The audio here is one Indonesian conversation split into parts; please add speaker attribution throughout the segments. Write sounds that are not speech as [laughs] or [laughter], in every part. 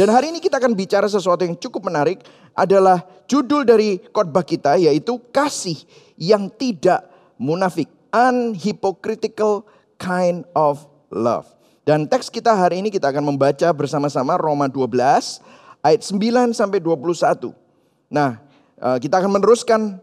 Speaker 1: Dan hari ini kita akan bicara sesuatu yang cukup menarik adalah judul dari khotbah kita yaitu kasih yang tidak munafik. Unhypocritical kind of love. Dan teks kita hari ini kita akan membaca bersama-sama Roma 12 ayat 9 sampai 21. Nah, eh, kita akan meneruskan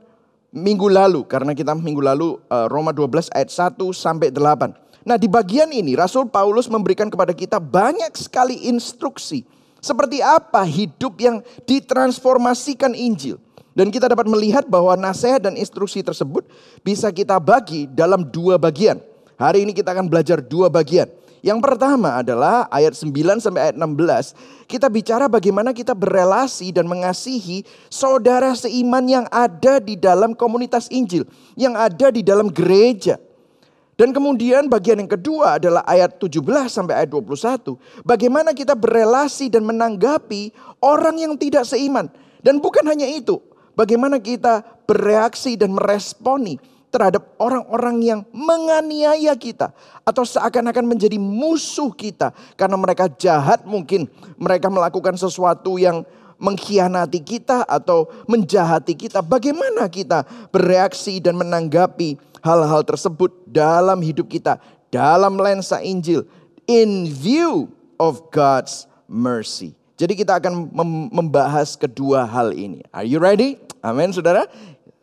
Speaker 1: minggu lalu karena kita minggu lalu eh, Roma 12 ayat 1 sampai 8. Nah di bagian ini Rasul Paulus memberikan kepada kita banyak sekali instruksi. Seperti apa hidup yang ditransformasikan Injil. Dan kita dapat melihat bahwa nasihat dan instruksi tersebut bisa kita bagi dalam dua bagian. Hari ini kita akan belajar dua bagian. Yang pertama adalah ayat 9 sampai ayat 16. Kita bicara bagaimana kita berelasi dan mengasihi saudara seiman yang ada di dalam komunitas Injil. Yang ada di dalam gereja. Dan kemudian bagian yang kedua adalah ayat 17 sampai ayat 21. Bagaimana kita berelasi dan menanggapi orang yang tidak seiman. Dan bukan hanya itu, bagaimana kita bereaksi dan meresponi terhadap orang-orang yang menganiaya kita atau seakan-akan menjadi musuh kita karena mereka jahat mungkin mereka melakukan sesuatu yang mengkhianati kita atau menjahati kita. Bagaimana kita bereaksi dan menanggapi hal-hal tersebut dalam hidup kita, dalam lensa Injil, in view of God's mercy. Jadi kita akan membahas kedua hal ini. Are you ready? Amin, saudara.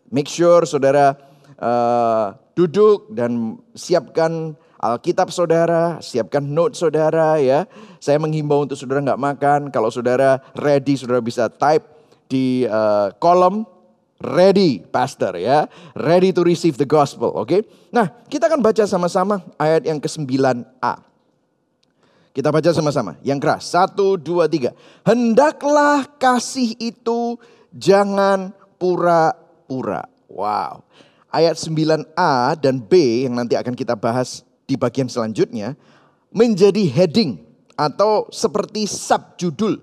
Speaker 1: Make sure saudara uh, duduk dan siapkan Alkitab saudara, siapkan note saudara ya. Saya menghimbau untuk saudara nggak makan. Kalau saudara ready, saudara bisa type di uh, kolom ready pastor ya. Ready to receive the gospel, oke? Okay? Nah, kita akan baca sama-sama ayat yang ke-9a. Kita baca sama-sama. Yang keras. Satu, dua, tiga. Hendaklah kasih itu jangan pura-pura. Wow. Ayat 9a dan b yang nanti akan kita bahas di bagian selanjutnya. Menjadi heading atau seperti subjudul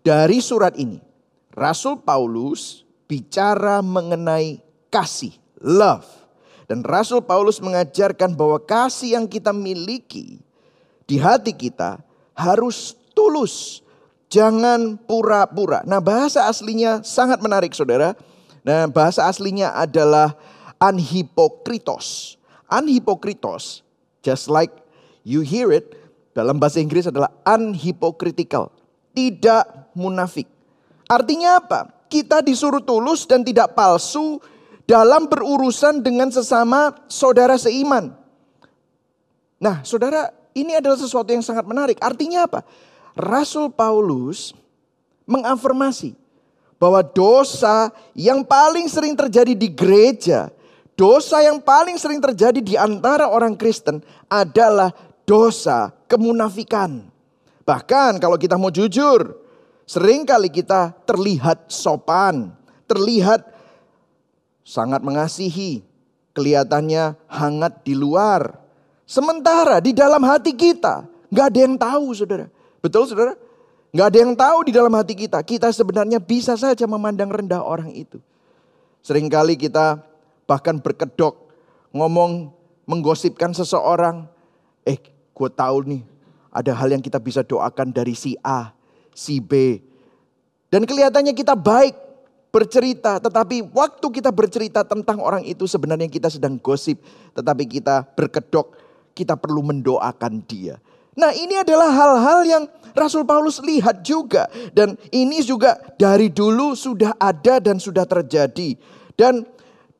Speaker 1: dari surat ini. Rasul Paulus bicara mengenai kasih, love. Dan Rasul Paulus mengajarkan bahwa kasih yang kita miliki di hati kita harus tulus, jangan pura-pura. Nah, bahasa aslinya sangat menarik, Saudara. Nah, bahasa aslinya adalah anhipokritos. Anhipokritos, just like you hear it, dalam bahasa Inggris adalah unhypocritical, tidak munafik. Artinya apa? Kita disuruh tulus dan tidak palsu dalam berurusan dengan sesama saudara seiman. Nah, saudara, ini adalah sesuatu yang sangat menarik. Artinya apa? Rasul Paulus mengafirmasi bahwa dosa yang paling sering terjadi di gereja, dosa yang paling sering terjadi di antara orang Kristen adalah dosa kemunafikan. Bahkan kalau kita mau jujur, Seringkali kita terlihat sopan, terlihat sangat mengasihi, kelihatannya hangat di luar. Sementara di dalam hati kita nggak ada yang tahu, saudara. Betul, saudara? Nggak ada yang tahu di dalam hati kita. Kita sebenarnya bisa saja memandang rendah orang itu. Seringkali kita bahkan berkedok, ngomong, menggosipkan seseorang. Eh, gue tahu nih, ada hal yang kita bisa doakan dari si A si B. Dan kelihatannya kita baik bercerita, tetapi waktu kita bercerita tentang orang itu sebenarnya kita sedang gosip, tetapi kita berkedok, kita perlu mendoakan dia. Nah, ini adalah hal-hal yang Rasul Paulus lihat juga dan ini juga dari dulu sudah ada dan sudah terjadi. Dan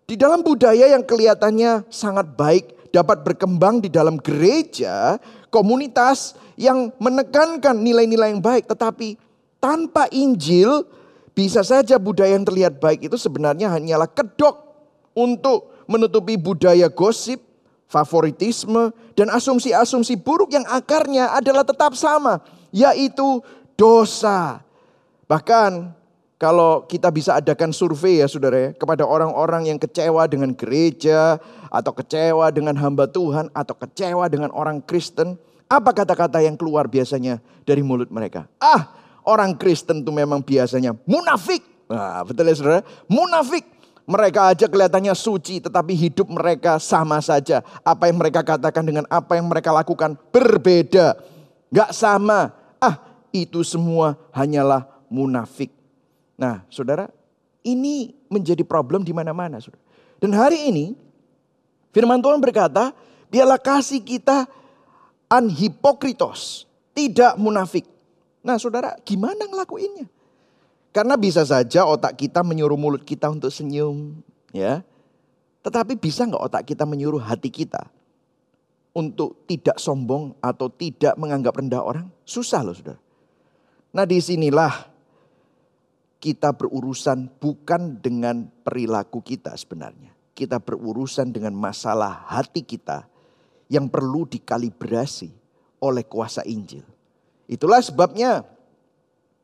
Speaker 1: di dalam budaya yang kelihatannya sangat baik dapat berkembang di dalam gereja, komunitas yang menekankan nilai-nilai yang baik. Tetapi tanpa Injil bisa saja budaya yang terlihat baik itu sebenarnya hanyalah kedok untuk menutupi budaya gosip, favoritisme, dan asumsi-asumsi buruk yang akarnya adalah tetap sama, yaitu dosa. Bahkan kalau kita bisa adakan survei ya saudara ya, kepada orang-orang yang kecewa dengan gereja, atau kecewa dengan hamba Tuhan, atau kecewa dengan orang Kristen, apa kata-kata yang keluar biasanya dari mulut mereka? Ah, orang Kristen itu memang biasanya munafik. Nah, betul ya saudara? Munafik. Mereka aja kelihatannya suci, tetapi hidup mereka sama saja. Apa yang mereka katakan dengan apa yang mereka lakukan berbeda. Gak sama. Ah, itu semua hanyalah munafik. Nah, saudara, ini menjadi problem di mana-mana. Dan hari ini, firman Tuhan berkata, biarlah kasih kita anhipokritos, tidak munafik. Nah saudara, gimana ngelakuinnya? Karena bisa saja otak kita menyuruh mulut kita untuk senyum, ya. Tetapi bisa nggak otak kita menyuruh hati kita untuk tidak sombong atau tidak menganggap rendah orang? Susah loh saudara. Nah di sinilah kita berurusan bukan dengan perilaku kita sebenarnya. Kita berurusan dengan masalah hati kita yang perlu dikalibrasi oleh kuasa Injil. Itulah sebabnya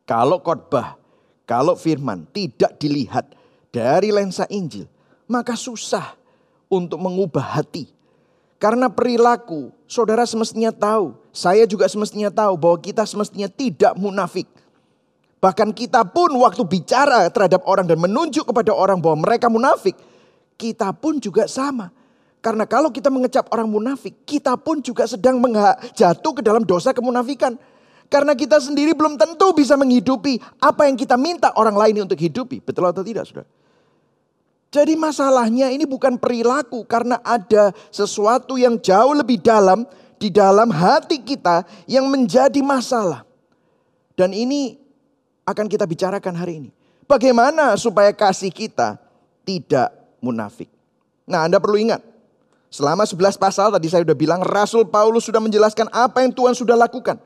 Speaker 1: kalau khotbah, kalau firman tidak dilihat dari lensa Injil, maka susah untuk mengubah hati. Karena perilaku, saudara semestinya tahu, saya juga semestinya tahu bahwa kita semestinya tidak munafik. Bahkan kita pun waktu bicara terhadap orang dan menunjuk kepada orang bahwa mereka munafik, kita pun juga sama. Karena kalau kita mengecap orang munafik, kita pun juga sedang jatuh ke dalam dosa kemunafikan. Karena kita sendiri belum tentu bisa menghidupi apa yang kita minta orang lain untuk hidupi. Betul atau tidak, saudara? Jadi masalahnya ini bukan perilaku karena ada sesuatu yang jauh lebih dalam di dalam hati kita yang menjadi masalah. Dan ini akan kita bicarakan hari ini. Bagaimana supaya kasih kita tidak munafik. Nah Anda perlu ingat, selama 11 pasal tadi saya sudah bilang Rasul Paulus sudah menjelaskan apa yang Tuhan sudah lakukan.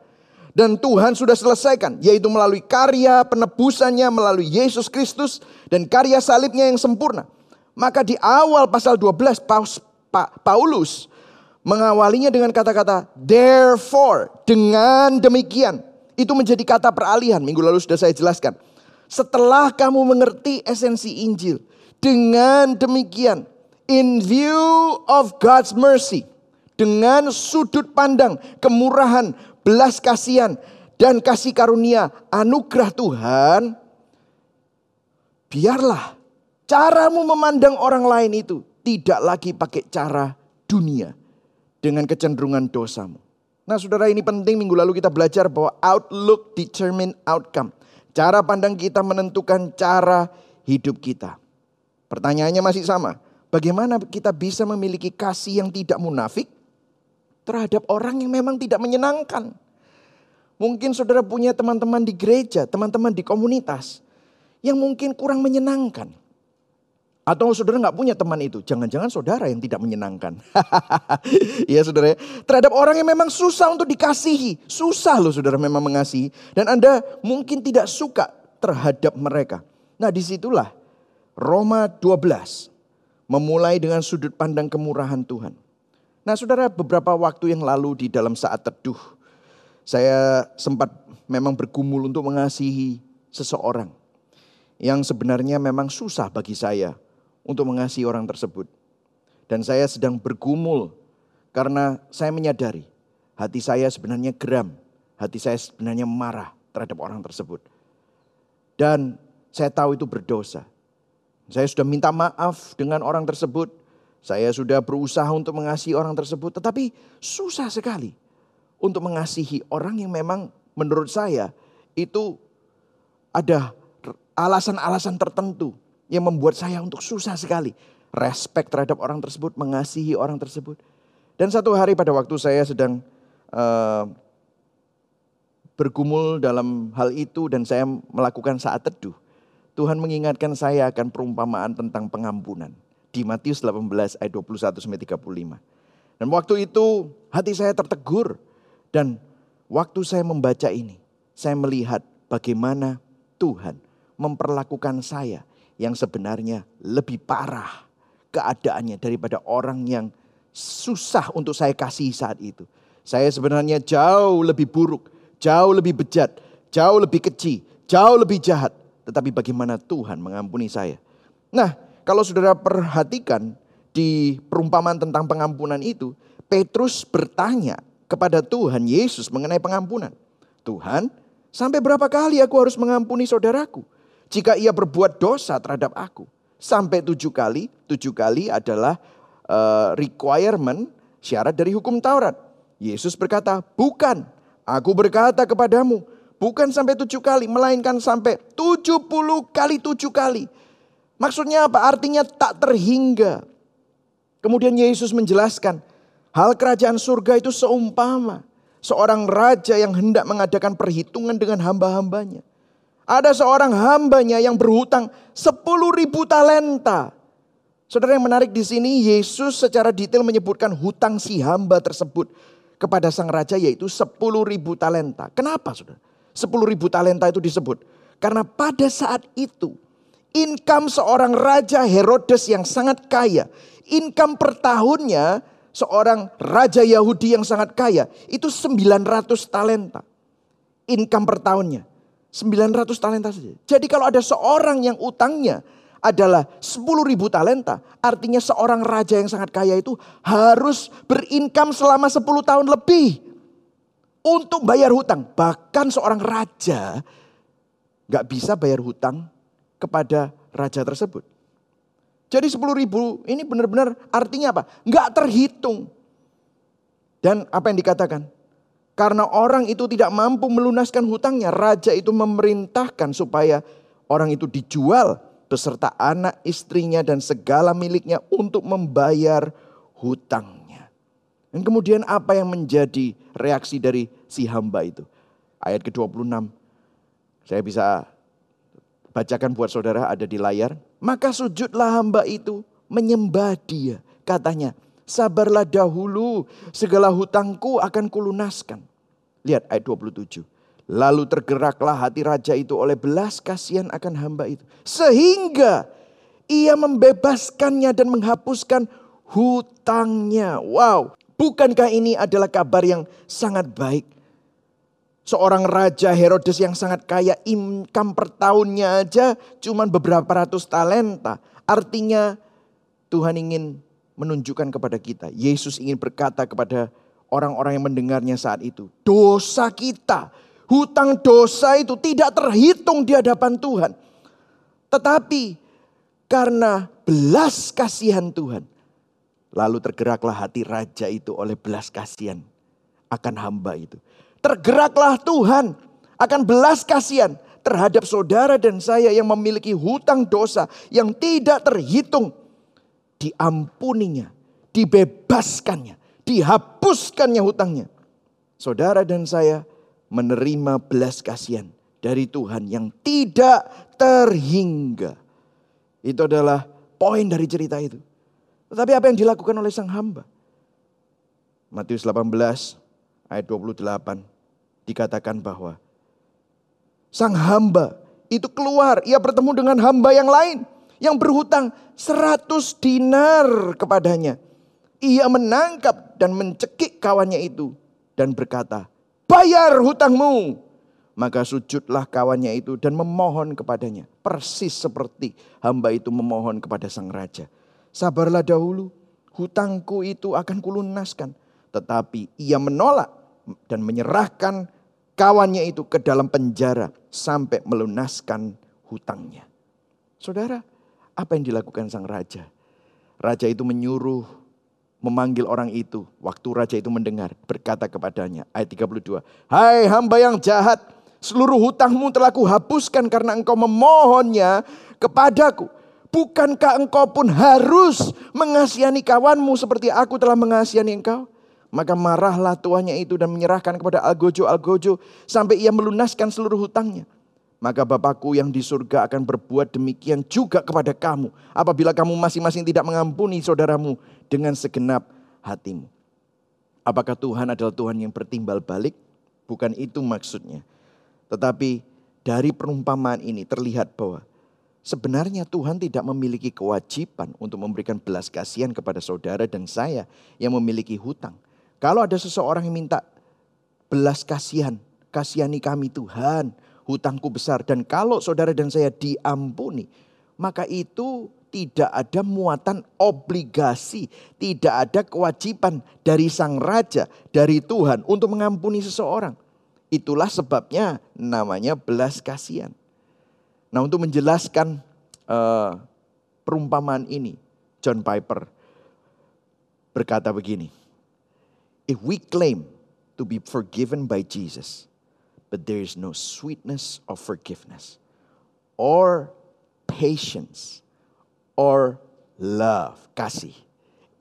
Speaker 1: Dan Tuhan sudah selesaikan, yaitu melalui karya penebusannya melalui Yesus Kristus dan karya salibnya yang sempurna. Maka di awal pasal 12 Paulus mengawalinya dengan kata-kata therefore, dengan demikian. Itu menjadi kata peralihan, minggu lalu sudah saya jelaskan. Setelah kamu mengerti esensi Injil, dengan demikian, in view of God's mercy, dengan sudut pandang kemurahan, belas kasihan dan kasih karunia anugerah Tuhan, biarlah caramu memandang orang lain itu tidak lagi pakai cara dunia dengan kecenderungan dosamu. Nah saudara ini penting minggu lalu kita belajar bahwa outlook determine outcome. Cara pandang kita menentukan cara hidup kita. Pertanyaannya masih sama. Bagaimana kita bisa memiliki kasih yang tidak munafik terhadap orang yang memang tidak menyenangkan. Mungkin saudara punya teman-teman di gereja, teman-teman di komunitas yang mungkin kurang menyenangkan. Atau saudara nggak punya teman itu, jangan-jangan saudara yang tidak menyenangkan. [laughs] Iya saudara, ya. terhadap orang yang memang susah untuk dikasihi. Susah loh saudara memang mengasihi. Dan Anda mungkin tidak suka terhadap mereka. Nah di situlah Roma 12 memulai dengan sudut pandang kemurahan Tuhan. Nah saudara beberapa waktu yang lalu di dalam saat teduh, saya sempat memang bergumul untuk mengasihi seseorang yang sebenarnya memang susah bagi saya untuk mengasihi orang tersebut. Dan saya sedang bergumul karena saya menyadari hati saya sebenarnya geram, hati saya sebenarnya marah terhadap orang tersebut. Dan saya tahu itu berdosa. Saya sudah minta maaf dengan orang tersebut, saya sudah berusaha untuk mengasihi orang tersebut, tetapi susah sekali untuk mengasihi orang yang memang menurut saya itu ada alasan-alasan tertentu yang membuat saya untuk susah sekali respect terhadap orang tersebut, mengasihi orang tersebut. Dan satu hari pada waktu saya sedang uh, bergumul dalam hal itu dan saya melakukan saat teduh, Tuhan mengingatkan saya akan perumpamaan tentang pengampunan di Matius 18 ayat 21 sampai 35. Dan waktu itu hati saya tertegur dan waktu saya membaca ini, saya melihat bagaimana Tuhan memperlakukan saya yang sebenarnya lebih parah keadaannya daripada orang yang susah untuk saya kasih saat itu. Saya sebenarnya jauh lebih buruk, jauh lebih bejat, jauh lebih kecil, jauh lebih jahat. Tetapi bagaimana Tuhan mengampuni saya. Nah, kalau saudara perhatikan di perumpamaan tentang pengampunan itu, Petrus bertanya kepada Tuhan Yesus mengenai pengampunan. Tuhan, sampai berapa kali aku harus mengampuni saudaraku? Jika ia berbuat dosa terhadap aku. Sampai tujuh kali, tujuh kali adalah uh, requirement syarat dari hukum Taurat. Yesus berkata, bukan, aku berkata kepadamu, Bukan sampai tujuh kali, melainkan sampai tujuh puluh kali tujuh kali. Maksudnya apa? Artinya tak terhingga. Kemudian Yesus menjelaskan, hal kerajaan surga itu seumpama seorang raja yang hendak mengadakan perhitungan dengan hamba-hambanya. Ada seorang hambanya yang berhutang sepuluh ribu talenta. Saudara yang menarik di sini, Yesus secara detail menyebutkan hutang si hamba tersebut kepada sang raja yaitu sepuluh ribu talenta. Kenapa saudara? Sepuluh ribu talenta itu disebut. Karena pada saat itu, income seorang raja Herodes yang sangat kaya, income per tahunnya seorang raja Yahudi yang sangat kaya, itu 900 talenta. Income per tahunnya. 900 talenta saja. Jadi kalau ada seorang yang utangnya adalah 10 ribu talenta. Artinya seorang raja yang sangat kaya itu harus berincome selama 10 tahun lebih. Untuk bayar hutang. Bahkan seorang raja gak bisa bayar hutang kepada raja tersebut. Jadi 10 ribu ini benar-benar artinya apa? Gak terhitung. Dan apa yang dikatakan? Karena orang itu tidak mampu melunaskan hutangnya, raja itu memerintahkan supaya orang itu dijual beserta anak istrinya dan segala miliknya untuk membayar hutangnya. Dan kemudian apa yang menjadi reaksi dari si hamba itu? Ayat ke-26. Saya bisa bacakan buat saudara ada di layar. Maka sujudlah hamba itu menyembah dia. Katanya, Sabarlah dahulu, segala hutangku akan kulunaskan. Lihat ayat 27. Lalu tergeraklah hati raja itu oleh belas kasihan akan hamba itu. Sehingga ia membebaskannya dan menghapuskan hutangnya. Wow, bukankah ini adalah kabar yang sangat baik? Seorang raja Herodes yang sangat kaya income per tahunnya aja cuman beberapa ratus talenta. Artinya Tuhan ingin menunjukkan kepada kita. Yesus ingin berkata kepada orang-orang yang mendengarnya saat itu. Dosa kita, hutang dosa itu tidak terhitung di hadapan Tuhan. Tetapi karena belas kasihan Tuhan. Lalu tergeraklah hati raja itu oleh belas kasihan akan hamba itu. Tergeraklah Tuhan akan belas kasihan terhadap saudara dan saya yang memiliki hutang dosa yang tidak terhitung diampuninya, dibebaskannya, dihapuskannya hutangnya. Saudara dan saya menerima belas kasihan dari Tuhan yang tidak terhingga. Itu adalah poin dari cerita itu. Tetapi apa yang dilakukan oleh sang hamba? Matius 18 ayat 28 dikatakan bahwa sang hamba itu keluar, ia bertemu dengan hamba yang lain yang berhutang 100 dinar kepadanya. Ia menangkap dan mencekik kawannya itu dan berkata, "Bayar hutangmu." Maka sujudlah kawannya itu dan memohon kepadanya, persis seperti hamba itu memohon kepada sang raja. Sabarlah dahulu, hutangku itu akan kulunaskan. Tetapi ia menolak dan menyerahkan kawannya itu ke dalam penjara sampai melunaskan hutangnya. Saudara, apa yang dilakukan sang raja? Raja itu menyuruh memanggil orang itu. Waktu raja itu mendengar, berkata kepadanya, ayat 32, Hai hamba yang jahat, seluruh hutangmu telah kuhapuskan karena engkau memohonnya kepadaku. Bukankah engkau pun harus mengasihani kawanmu seperti aku telah mengasihani engkau? Maka marahlah tuannya itu dan menyerahkan kepada Algojo-Algojo sampai ia melunaskan seluruh hutangnya. Maka Bapakku yang di surga akan berbuat demikian juga kepada kamu. Apabila kamu masing-masing tidak mengampuni saudaramu dengan segenap hatimu. Apakah Tuhan adalah Tuhan yang bertimbal balik? Bukan itu maksudnya. Tetapi dari perumpamaan ini terlihat bahwa sebenarnya Tuhan tidak memiliki kewajiban untuk memberikan belas kasihan kepada saudara dan saya yang memiliki hutang. Kalau ada seseorang yang minta belas kasihan, kasihani kami Tuhan, hutangku besar. Dan kalau saudara dan saya diampuni, maka itu tidak ada muatan obligasi, tidak ada kewajiban dari sang raja, dari Tuhan untuk mengampuni seseorang. Itulah sebabnya namanya belas kasihan. Nah untuk menjelaskan uh, perumpamaan ini, John Piper berkata begini, If we claim to be forgiven by Jesus, but there is no sweetness of forgiveness or patience or love, kasih,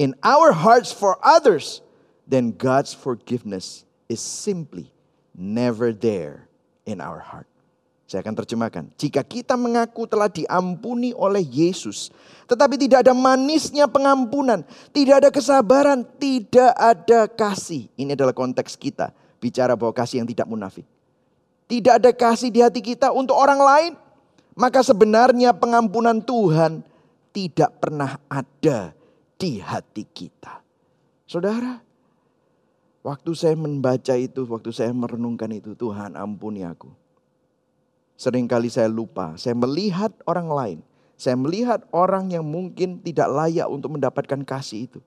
Speaker 1: in our hearts for others, then God's forgiveness is simply never there in our heart. Saya akan terjemahkan. Jika kita mengaku telah diampuni oleh Yesus, tetapi tidak ada manisnya pengampunan, tidak ada kesabaran, tidak ada kasih. Ini adalah konteks kita bicara bahwa kasih yang tidak munafik. Tidak ada kasih di hati kita untuk orang lain, maka sebenarnya pengampunan Tuhan tidak pernah ada di hati kita. Saudara, waktu saya membaca itu, waktu saya merenungkan itu, Tuhan ampuni aku. Seringkali saya lupa, saya melihat orang lain. Saya melihat orang yang mungkin tidak layak untuk mendapatkan kasih itu.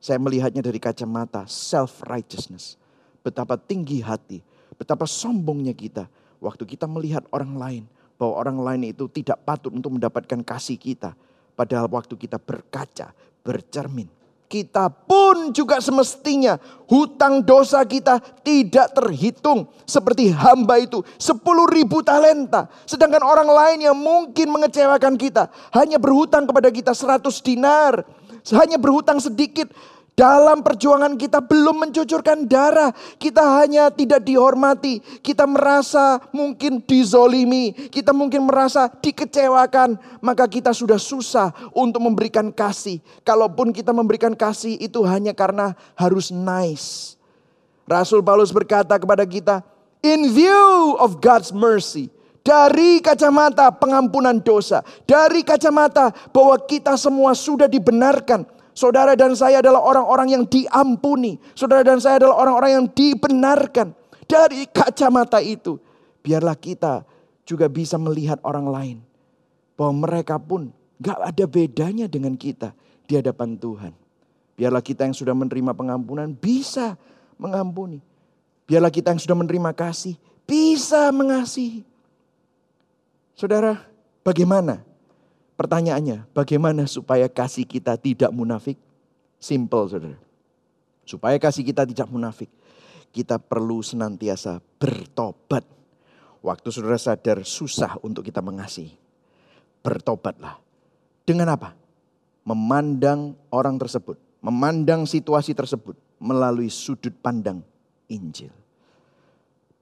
Speaker 1: Saya melihatnya dari kacamata self-righteousness. Betapa tinggi hati, betapa sombongnya kita. Waktu kita melihat orang lain, bahwa orang lain itu tidak patut untuk mendapatkan kasih kita. Padahal waktu kita berkaca, bercermin. Kita pun juga semestinya hutang dosa kita tidak terhitung. Seperti hamba itu sepuluh ribu talenta. Sedangkan orang lain yang mungkin mengecewakan kita. Hanya berhutang kepada kita seratus dinar. Hanya berhutang sedikit. Dalam perjuangan kita belum mencucurkan darah. Kita hanya tidak dihormati. Kita merasa mungkin dizolimi. Kita mungkin merasa dikecewakan. Maka kita sudah susah untuk memberikan kasih. Kalaupun kita memberikan kasih itu hanya karena harus nice. Rasul Paulus berkata kepada kita, in view of God's mercy, dari kacamata pengampunan dosa, dari kacamata bahwa kita semua sudah dibenarkan, Saudara dan saya adalah orang-orang yang diampuni. Saudara dan saya adalah orang-orang yang dibenarkan. Dari kacamata itu, biarlah kita juga bisa melihat orang lain. Bahwa mereka pun gak ada bedanya dengan kita di hadapan Tuhan. Biarlah kita yang sudah menerima pengampunan bisa mengampuni. Biarlah kita yang sudah menerima kasih bisa mengasihi. Saudara, bagaimana Pertanyaannya, bagaimana supaya kasih kita tidak munafik? Simple, saudara. Supaya kasih kita tidak munafik, kita perlu senantiasa bertobat. Waktu saudara sadar susah untuk kita mengasihi, bertobatlah. Dengan apa? Memandang orang tersebut, memandang situasi tersebut melalui sudut pandang Injil.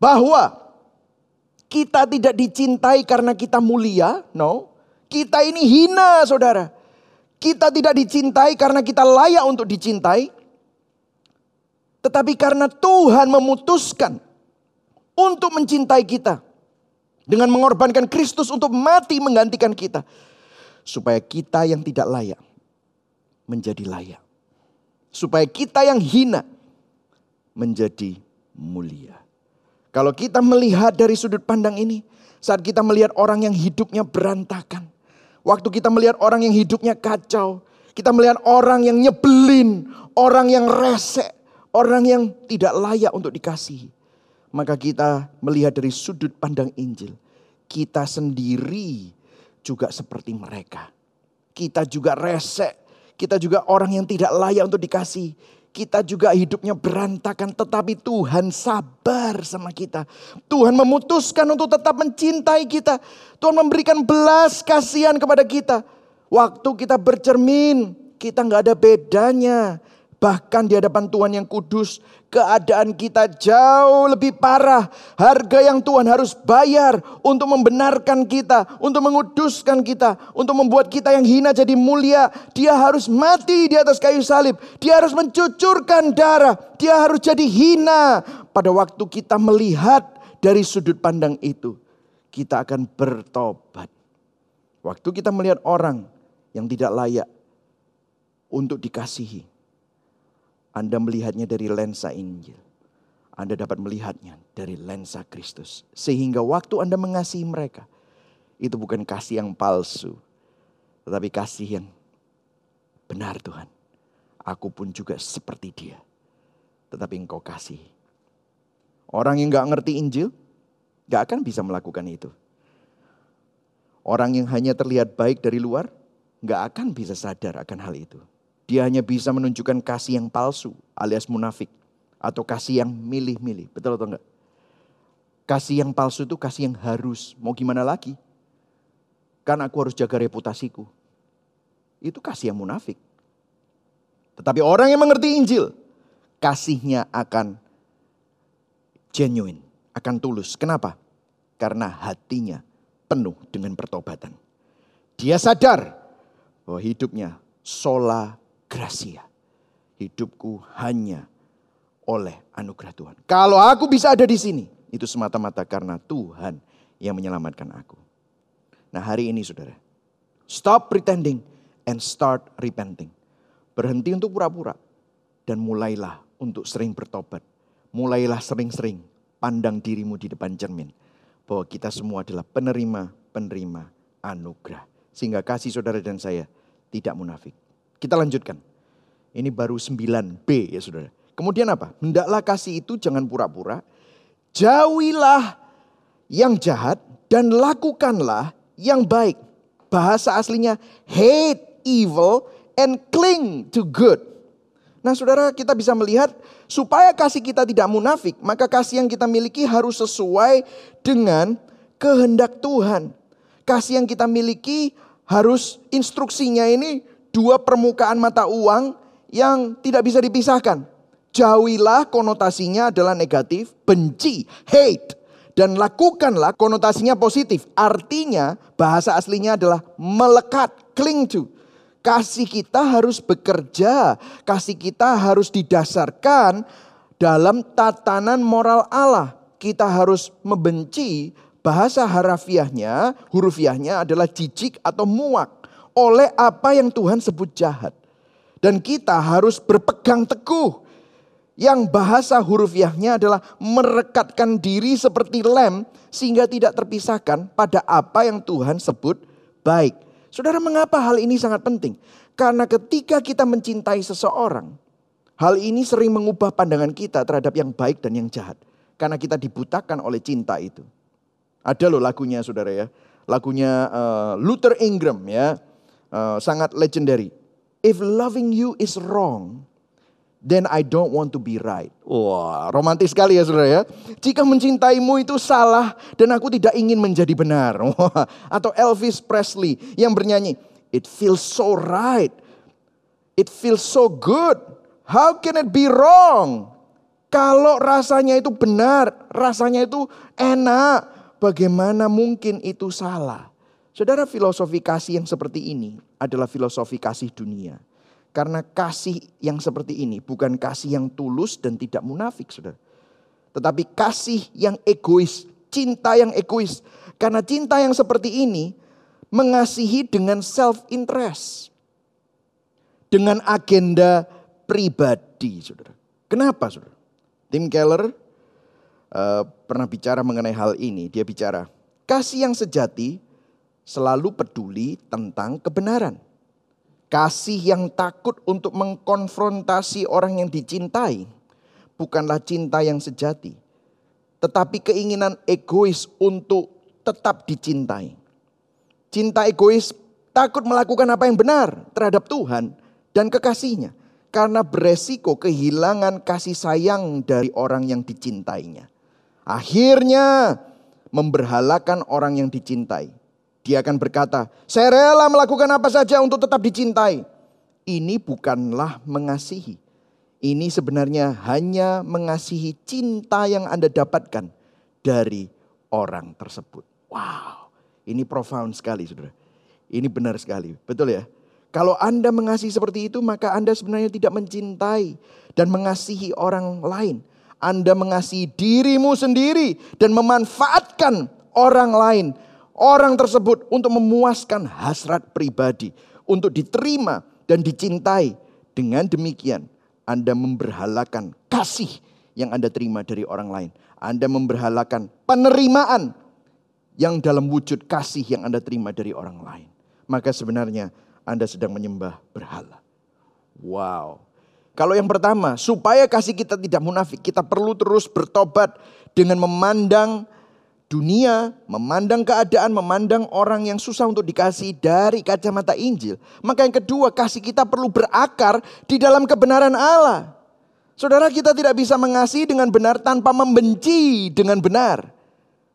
Speaker 1: Bahwa kita tidak dicintai karena kita mulia, no. Kita ini hina saudara. Kita tidak dicintai karena kita layak untuk dicintai. Tetapi karena Tuhan memutuskan untuk mencintai kita. Dengan mengorbankan Kristus untuk mati menggantikan kita. Supaya kita yang tidak layak menjadi layak. Supaya kita yang hina menjadi mulia. Kalau kita melihat dari sudut pandang ini, saat kita melihat orang yang hidupnya berantakan, Waktu kita melihat orang yang hidupnya kacau, kita melihat orang yang nyebelin, orang yang resek, orang yang tidak layak untuk dikasihi. Maka kita melihat dari sudut pandang Injil, kita sendiri juga seperti mereka. Kita juga resek, kita juga orang yang tidak layak untuk dikasih. Kita juga hidupnya berantakan tetapi Tuhan sabar sama kita. Tuhan memutuskan untuk tetap mencintai kita. Tuhan memberikan belas kasihan kepada kita. Waktu kita bercermin, kita nggak ada bedanya Bahkan di hadapan Tuhan yang kudus, keadaan kita jauh lebih parah. Harga yang Tuhan harus bayar untuk membenarkan kita, untuk menguduskan kita, untuk membuat kita yang hina jadi mulia. Dia harus mati di atas kayu salib. Dia harus mencucurkan darah. Dia harus jadi hina. Pada waktu kita melihat dari sudut pandang itu, kita akan bertobat. Waktu kita melihat orang yang tidak layak untuk dikasihi anda melihatnya dari lensa Injil. Anda dapat melihatnya dari lensa Kristus. Sehingga waktu Anda mengasihi mereka, itu bukan kasih yang palsu, tetapi kasih yang benar Tuhan. Aku pun juga seperti dia. Tetapi engkau kasih. Orang yang gak ngerti Injil, gak akan bisa melakukan itu. Orang yang hanya terlihat baik dari luar, gak akan bisa sadar akan hal itu. Dia hanya bisa menunjukkan kasih yang palsu alias munafik. Atau kasih yang milih-milih. Betul atau enggak? Kasih yang palsu itu kasih yang harus. Mau gimana lagi? Kan aku harus jaga reputasiku. Itu kasih yang munafik. Tetapi orang yang mengerti Injil, kasihnya akan genuine, akan tulus. Kenapa? Karena hatinya penuh dengan pertobatan. Dia sadar bahwa hidupnya sola gracia. Hidupku hanya oleh anugerah Tuhan. Kalau aku bisa ada di sini, itu semata-mata karena Tuhan yang menyelamatkan aku. Nah hari ini saudara, stop pretending and start repenting. Berhenti untuk pura-pura dan mulailah untuk sering bertobat. Mulailah sering-sering pandang dirimu di depan cermin. Bahwa kita semua adalah penerima-penerima anugerah. Sehingga kasih saudara dan saya tidak munafik. Kita lanjutkan. Ini baru 9B ya saudara. Kemudian apa? Hendaklah kasih itu jangan pura-pura, Jauhilah yang jahat dan lakukanlah yang baik. Bahasa aslinya hate evil and cling to good. Nah saudara kita bisa melihat supaya kasih kita tidak munafik. Maka kasih yang kita miliki harus sesuai dengan kehendak Tuhan. Kasih yang kita miliki harus instruksinya ini dua permukaan mata uang yang tidak bisa dipisahkan. Jauhilah konotasinya adalah negatif, benci, hate. Dan lakukanlah konotasinya positif. Artinya bahasa aslinya adalah melekat, cling to. Kasih kita harus bekerja, kasih kita harus didasarkan dalam tatanan moral Allah. Kita harus membenci bahasa harafiahnya, hurufiahnya adalah jijik atau muak oleh apa yang Tuhan sebut jahat. Dan kita harus berpegang teguh yang bahasa hurufiahnya adalah merekatkan diri seperti lem sehingga tidak terpisahkan pada apa yang Tuhan sebut baik. Saudara mengapa hal ini sangat penting? Karena ketika kita mencintai seseorang, hal ini sering mengubah pandangan kita terhadap yang baik dan yang jahat. Karena kita dibutakan oleh cinta itu. Ada loh lagunya saudara ya. Lagunya uh, Luther Ingram ya. Uh, sangat legendary. If loving you is wrong, then I don't want to be right. Wah, romantis sekali ya saudara ya. Jika mencintaimu itu salah dan aku tidak ingin menjadi benar. [laughs] Wah, atau Elvis Presley yang bernyanyi, It feels so right. It feels so good. How can it be wrong? Kalau rasanya itu benar, rasanya itu enak, bagaimana mungkin itu salah? Saudara filosofi kasih yang seperti ini adalah filosofi kasih dunia. Karena kasih yang seperti ini bukan kasih yang tulus dan tidak munafik, saudara. Tetapi kasih yang egois, cinta yang egois. Karena cinta yang seperti ini mengasihi dengan self-interest. Dengan agenda pribadi, saudara. Kenapa, saudara? Tim Keller uh, pernah bicara mengenai hal ini. Dia bicara, kasih yang sejati selalu peduli tentang kebenaran. Kasih yang takut untuk mengkonfrontasi orang yang dicintai bukanlah cinta yang sejati, tetapi keinginan egois untuk tetap dicintai. Cinta egois takut melakukan apa yang benar terhadap Tuhan dan kekasihnya karena beresiko kehilangan kasih sayang dari orang yang dicintainya. Akhirnya memberhalakan orang yang dicintai dia akan berkata, saya rela melakukan apa saja untuk tetap dicintai. Ini bukanlah mengasihi. Ini sebenarnya hanya mengasihi cinta yang Anda dapatkan dari orang tersebut. Wow, ini profound sekali saudara. Ini benar sekali, betul ya? Kalau Anda mengasihi seperti itu, maka Anda sebenarnya tidak mencintai dan mengasihi orang lain. Anda mengasihi dirimu sendiri dan memanfaatkan orang lain orang tersebut untuk memuaskan hasrat pribadi, untuk diterima dan dicintai. Dengan demikian, Anda memberhalakan kasih yang Anda terima dari orang lain. Anda memberhalakan penerimaan yang dalam wujud kasih yang Anda terima dari orang lain. Maka sebenarnya Anda sedang menyembah berhala. Wow. Kalau yang pertama, supaya kasih kita tidak munafik, kita perlu terus bertobat dengan memandang dunia memandang keadaan, memandang orang yang susah untuk dikasih dari kacamata Injil. Maka yang kedua, kasih kita perlu berakar di dalam kebenaran Allah. Saudara kita tidak bisa mengasihi dengan benar tanpa membenci dengan benar.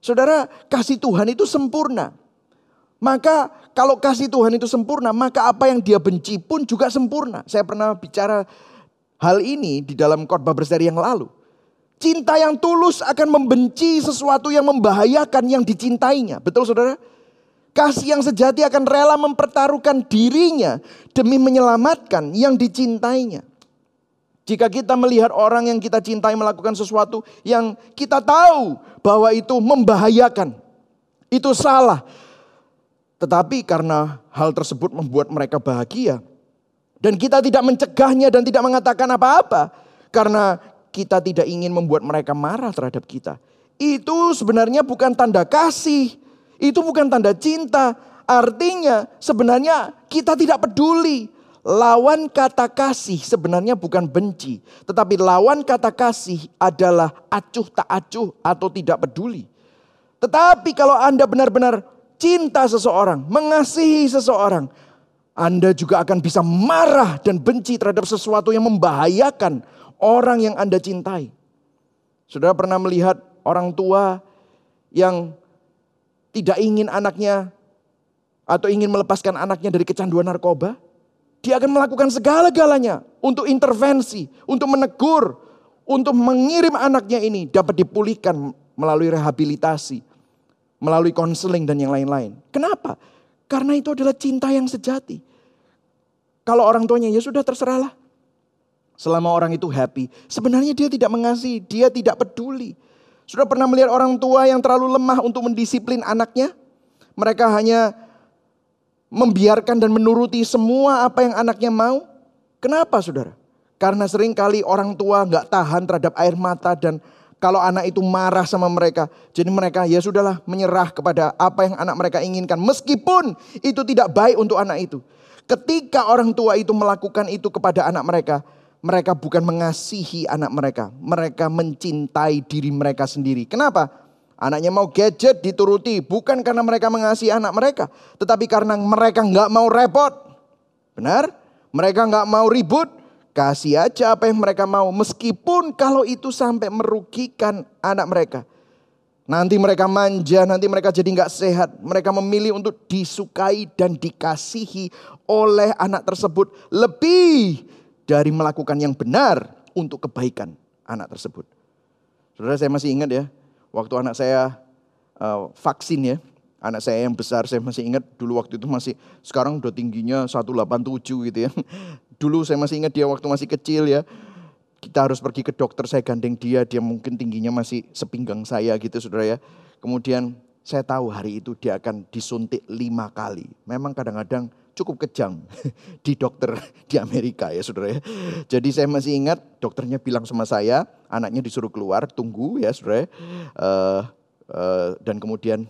Speaker 1: Saudara, kasih Tuhan itu sempurna. Maka kalau kasih Tuhan itu sempurna, maka apa yang dia benci pun juga sempurna. Saya pernah bicara hal ini di dalam khotbah berseri yang lalu. Cinta yang tulus akan membenci sesuatu yang membahayakan yang dicintainya. Betul saudara? Kasih yang sejati akan rela mempertaruhkan dirinya demi menyelamatkan yang dicintainya. Jika kita melihat orang yang kita cintai melakukan sesuatu yang kita tahu bahwa itu membahayakan, itu salah. Tetapi karena hal tersebut membuat mereka bahagia, dan kita tidak mencegahnya dan tidak mengatakan apa-apa, karena kita tidak ingin membuat mereka marah terhadap kita. Itu sebenarnya bukan tanda kasih, itu bukan tanda cinta. Artinya, sebenarnya kita tidak peduli Lawan kata kasih sebenarnya bukan benci, tetapi lawan kata kasih adalah acuh tak acuh atau tidak peduli. Tetapi kalau Anda benar-benar cinta seseorang, mengasihi seseorang, Anda juga akan bisa marah dan benci terhadap sesuatu yang membahayakan orang yang Anda cintai. Saudara pernah melihat orang tua yang tidak ingin anaknya atau ingin melepaskan anaknya dari kecanduan narkoba? Dia akan melakukan segala-galanya untuk intervensi, untuk menegur, untuk mengirim anaknya ini dapat dipulihkan melalui rehabilitasi, melalui konseling dan yang lain-lain. Kenapa? Karena itu adalah cinta yang sejati. Kalau orang tuanya ya sudah terserahlah. Selama orang itu happy, sebenarnya dia tidak mengasihi, dia tidak peduli. Sudah pernah melihat orang tua yang terlalu lemah untuk mendisiplin anaknya? Mereka hanya membiarkan dan menuruti semua apa yang anaknya mau? Kenapa saudara? Karena sering kali orang tua nggak tahan terhadap air mata dan kalau anak itu marah sama mereka. Jadi mereka ya sudahlah menyerah kepada apa yang anak mereka inginkan. Meskipun itu tidak baik untuk anak itu. Ketika orang tua itu melakukan itu kepada anak mereka. Mereka bukan mengasihi anak mereka. Mereka mencintai diri mereka sendiri. Kenapa? Anaknya mau gadget dituruti bukan karena mereka mengasihi anak mereka, tetapi karena mereka nggak mau repot. Benar? Mereka nggak mau ribut, kasih aja apa yang mereka mau, meskipun kalau itu sampai merugikan anak mereka. Nanti mereka manja, nanti mereka jadi nggak sehat. Mereka memilih untuk disukai dan dikasihi oleh anak tersebut lebih dari melakukan yang benar untuk kebaikan anak tersebut. Saudara saya masih ingat ya, waktu anak saya uh, vaksin ya, anak saya yang besar saya masih ingat dulu waktu itu masih sekarang udah tingginya 187 gitu ya. [laughs] Dulu saya masih ingat dia waktu masih kecil ya. Kita harus pergi ke dokter, saya gandeng dia, dia mungkin tingginya masih sepinggang saya gitu saudara ya. Kemudian saya tahu hari itu dia akan disuntik lima kali. Memang kadang-kadang cukup kejam [laughs] di dokter di Amerika ya saudara ya. Jadi saya masih ingat dokternya bilang sama saya, anaknya disuruh keluar, tunggu ya saudara. Uh, uh, dan kemudian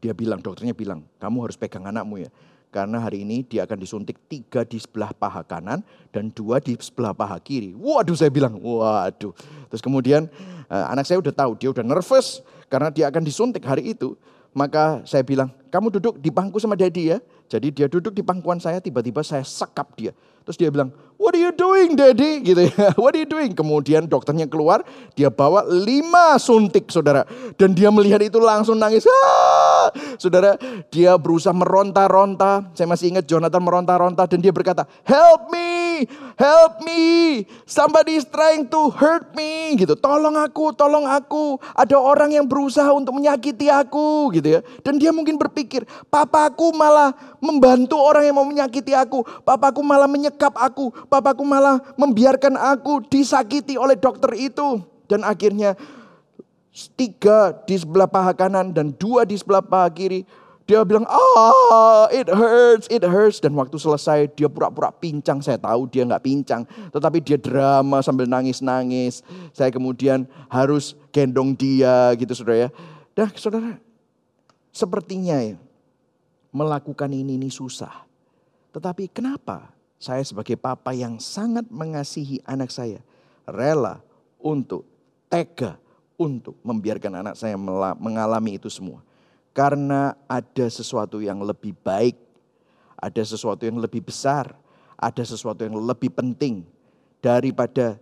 Speaker 1: dia bilang, dokternya bilang, kamu harus pegang anakmu ya. Karena hari ini dia akan disuntik tiga di sebelah paha kanan dan dua di sebelah paha kiri. Waduh saya bilang, waduh. Terus kemudian uh, anak saya udah tahu, dia udah nervous karena dia akan disuntik hari itu. Maka saya bilang, kamu duduk di bangku sama daddy ya. Jadi dia duduk di pangkuan saya, tiba-tiba saya sekap dia. Terus dia bilang, what are you doing daddy? [laughs] Gitu ya, [laughs] what are you doing? Kemudian dokternya keluar, dia bawa lima suntik saudara. Dan dia melihat itu langsung nangis. Ah! [laughs] Saudara, dia berusaha meronta-ronta. Saya masih ingat Jonathan meronta-ronta dan dia berkata, help me, help me. Somebody is trying to hurt me. Gitu, tolong aku, tolong aku. Ada orang yang berusaha untuk menyakiti aku. Gitu ya. Dan dia mungkin berpikir, papaku malah membantu orang yang mau menyakiti aku. Papaku malah menyek menyekap aku. Papaku malah membiarkan aku disakiti oleh dokter itu. Dan akhirnya tiga di sebelah paha kanan dan dua di sebelah paha kiri. Dia bilang, ah it hurts, it hurts. Dan waktu selesai dia pura-pura pincang. Saya tahu dia nggak pincang. Tetapi dia drama sambil nangis-nangis. Saya kemudian harus gendong dia gitu saudara ya. Dah saudara, sepertinya ya, melakukan ini, ini susah. Tetapi kenapa saya sebagai papa yang sangat mengasihi anak saya, rela untuk tega untuk membiarkan anak saya mengalami itu semua. Karena ada sesuatu yang lebih baik, ada sesuatu yang lebih besar, ada sesuatu yang lebih penting daripada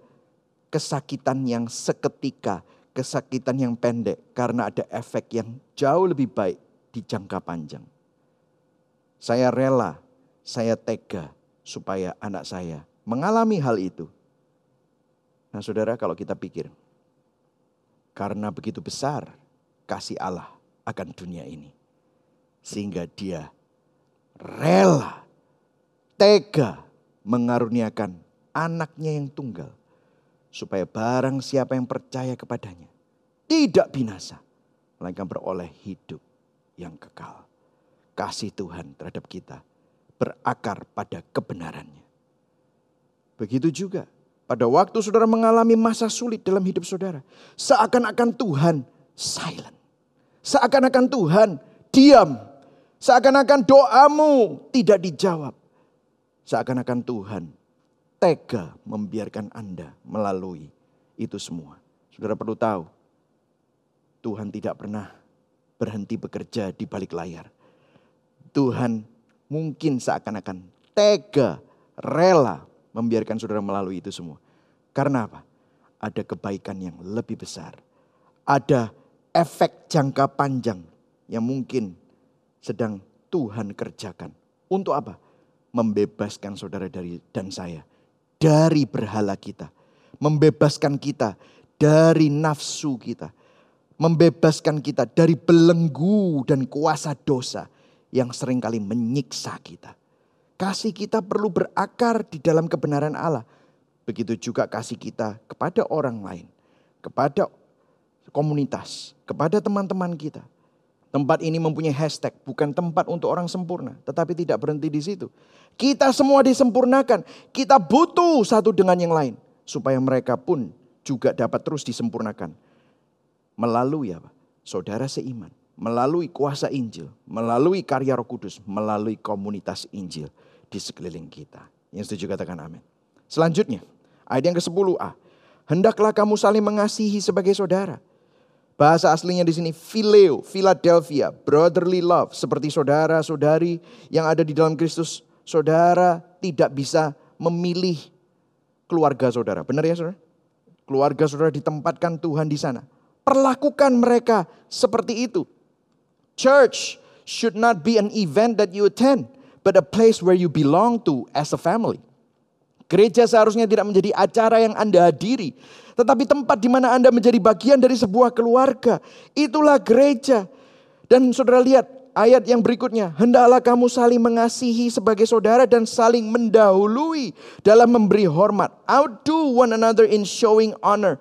Speaker 1: kesakitan yang seketika kesakitan yang pendek karena ada efek yang jauh lebih baik di jangka panjang. Saya rela, saya tega supaya anak saya mengalami hal itu. Nah saudara kalau kita pikir, karena begitu besar kasih Allah akan dunia ini. Sehingga dia rela, tega mengaruniakan anaknya yang tunggal. Supaya barang siapa yang percaya kepadanya tidak binasa. Melainkan beroleh hidup yang kekal. Kasih Tuhan terhadap kita berakar pada kebenarannya. Begitu juga pada waktu saudara mengalami masa sulit dalam hidup saudara. Seakan-akan Tuhan silent. Seakan-akan Tuhan diam. Seakan-akan doamu tidak dijawab. Seakan-akan Tuhan tega membiarkan Anda melalui itu semua. Saudara perlu tahu, Tuhan tidak pernah berhenti bekerja di balik layar. Tuhan mungkin seakan-akan tega, rela membiarkan saudara melalui itu semua. Karena apa? Ada kebaikan yang lebih besar. Ada efek jangka panjang yang mungkin sedang Tuhan kerjakan. Untuk apa? Membebaskan saudara dari dan saya dari berhala kita. Membebaskan kita dari nafsu kita. Membebaskan kita dari belenggu dan kuasa dosa yang sering kali menyiksa kita. Kasih kita perlu berakar di dalam kebenaran Allah. Begitu juga kasih kita kepada orang lain, kepada komunitas, kepada teman-teman kita. Tempat ini mempunyai hashtag, bukan tempat untuk orang sempurna, tetapi tidak berhenti di situ. Kita semua disempurnakan, kita butuh satu dengan yang lain, supaya mereka pun juga dapat terus disempurnakan. Melalui apa? Saudara seiman, melalui kuasa Injil, melalui karya Roh Kudus, melalui komunitas Injil di sekeliling kita. Yang setuju katakan amin. Selanjutnya, ayat yang ke-10a. Hendaklah kamu saling mengasihi sebagai saudara Bahasa aslinya di sini phileo, Philadelphia, brotherly love, seperti saudara-saudari yang ada di dalam Kristus. Saudara tidak bisa memilih keluarga saudara. Benar ya saudara? Keluarga saudara ditempatkan Tuhan di sana. Perlakukan mereka seperti itu. Church should not be an event that you attend, but a place where you belong to as a family. Gereja seharusnya tidak menjadi acara yang Anda hadiri, tetapi tempat di mana Anda menjadi bagian dari sebuah keluarga. Itulah gereja. Dan saudara lihat ayat yang berikutnya. Hendaklah kamu saling mengasihi sebagai saudara dan saling mendahului dalam memberi hormat. Outdo one another in showing honor.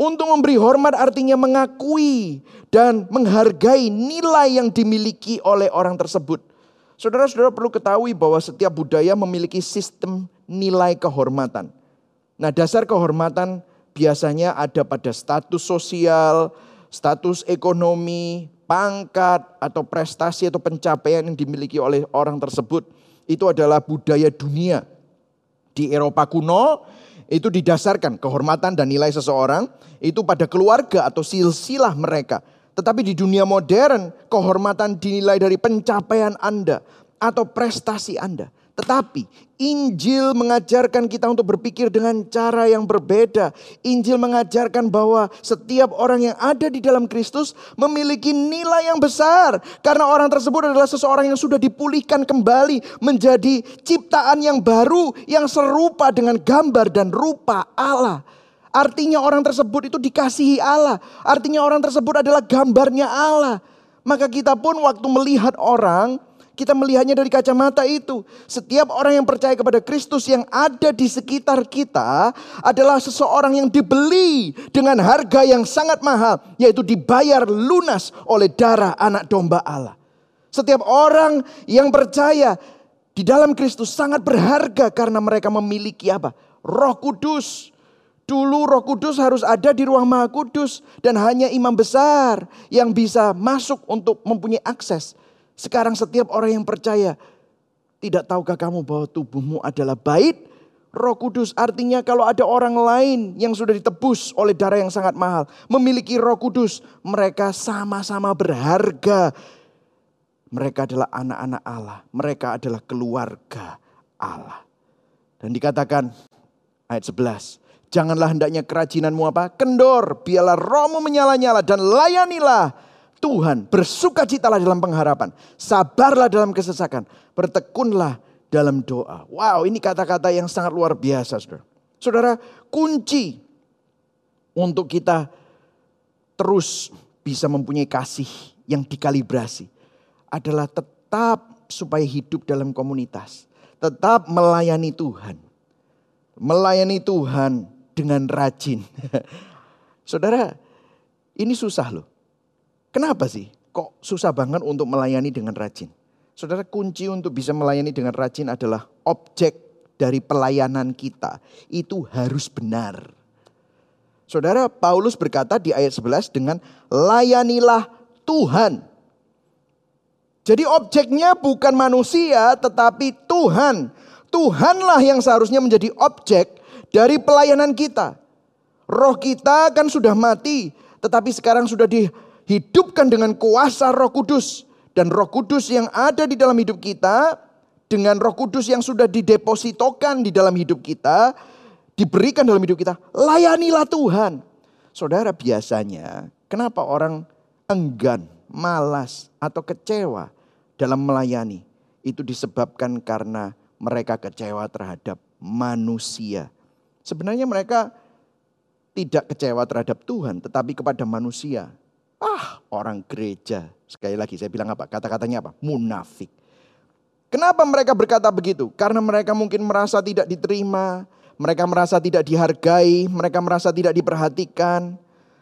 Speaker 1: Untuk memberi hormat artinya mengakui dan menghargai nilai yang dimiliki oleh orang tersebut. Saudara-saudara perlu ketahui bahwa setiap budaya memiliki sistem nilai kehormatan. Nah dasar kehormatan biasanya ada pada status sosial, status ekonomi, pangkat, atau prestasi atau pencapaian yang dimiliki oleh orang tersebut. Itu adalah budaya dunia. Di Eropa kuno, itu didasarkan kehormatan dan nilai seseorang itu pada keluarga atau silsilah mereka. Tetapi di dunia modern, kehormatan dinilai dari pencapaian Anda atau prestasi Anda. Tetapi Injil mengajarkan kita untuk berpikir dengan cara yang berbeda. Injil mengajarkan bahwa setiap orang yang ada di dalam Kristus memiliki nilai yang besar. Karena orang tersebut adalah seseorang yang sudah dipulihkan kembali menjadi ciptaan yang baru yang serupa dengan gambar dan rupa Allah. Artinya orang tersebut itu dikasihi Allah. Artinya orang tersebut adalah gambarnya Allah. Maka kita pun waktu melihat orang kita melihatnya dari kacamata itu. Setiap orang yang percaya kepada Kristus yang ada di sekitar kita adalah seseorang yang dibeli dengan harga yang sangat mahal, yaitu dibayar lunas oleh darah anak domba Allah. Setiap orang yang percaya di dalam Kristus sangat berharga karena mereka memiliki apa? Roh Kudus. Dulu Roh Kudus harus ada di ruang Maha Kudus dan hanya imam besar yang bisa masuk untuk mempunyai akses. Sekarang setiap orang yang percaya, tidak tahukah kamu bahwa tubuhmu adalah bait Roh Kudus artinya kalau ada orang lain yang sudah ditebus oleh darah yang sangat mahal, memiliki Roh Kudus, mereka sama-sama berharga. Mereka adalah anak-anak Allah, mereka adalah keluarga Allah. Dan dikatakan ayat 11, Janganlah hendaknya kerajinanmu apa? Kendor, biarlah rohmu menyala-nyala dan layanilah Tuhan. Bersukacitalah dalam pengharapan. Sabarlah dalam kesesakan. Bertekunlah dalam doa. Wow ini kata-kata yang sangat luar biasa saudara. Saudara kunci untuk kita terus bisa mempunyai kasih yang dikalibrasi adalah tetap supaya hidup dalam komunitas. Tetap melayani Tuhan. Melayani Tuhan dengan rajin. [laughs] Saudara, ini susah loh. Kenapa sih? Kok susah banget untuk melayani dengan rajin? Saudara, kunci untuk bisa melayani dengan rajin adalah objek dari pelayanan kita. Itu harus benar. Saudara, Paulus berkata di ayat 11 dengan layanilah Tuhan. Jadi objeknya bukan manusia tetapi Tuhan. Tuhanlah yang seharusnya menjadi objek dari pelayanan kita. Roh kita kan sudah mati, tetapi sekarang sudah dihidupkan dengan kuasa Roh Kudus. Dan Roh Kudus yang ada di dalam hidup kita, dengan Roh Kudus yang sudah didepositokan di dalam hidup kita, diberikan dalam hidup kita, layanilah Tuhan. Saudara, biasanya kenapa orang enggan, malas, atau kecewa dalam melayani? Itu disebabkan karena mereka kecewa terhadap manusia Sebenarnya mereka tidak kecewa terhadap Tuhan, tetapi kepada manusia. Ah, orang gereja. Sekali lagi saya bilang apa? Kata-katanya apa? Munafik. Kenapa mereka berkata begitu? Karena mereka mungkin merasa tidak diterima, mereka merasa tidak dihargai, mereka merasa tidak diperhatikan.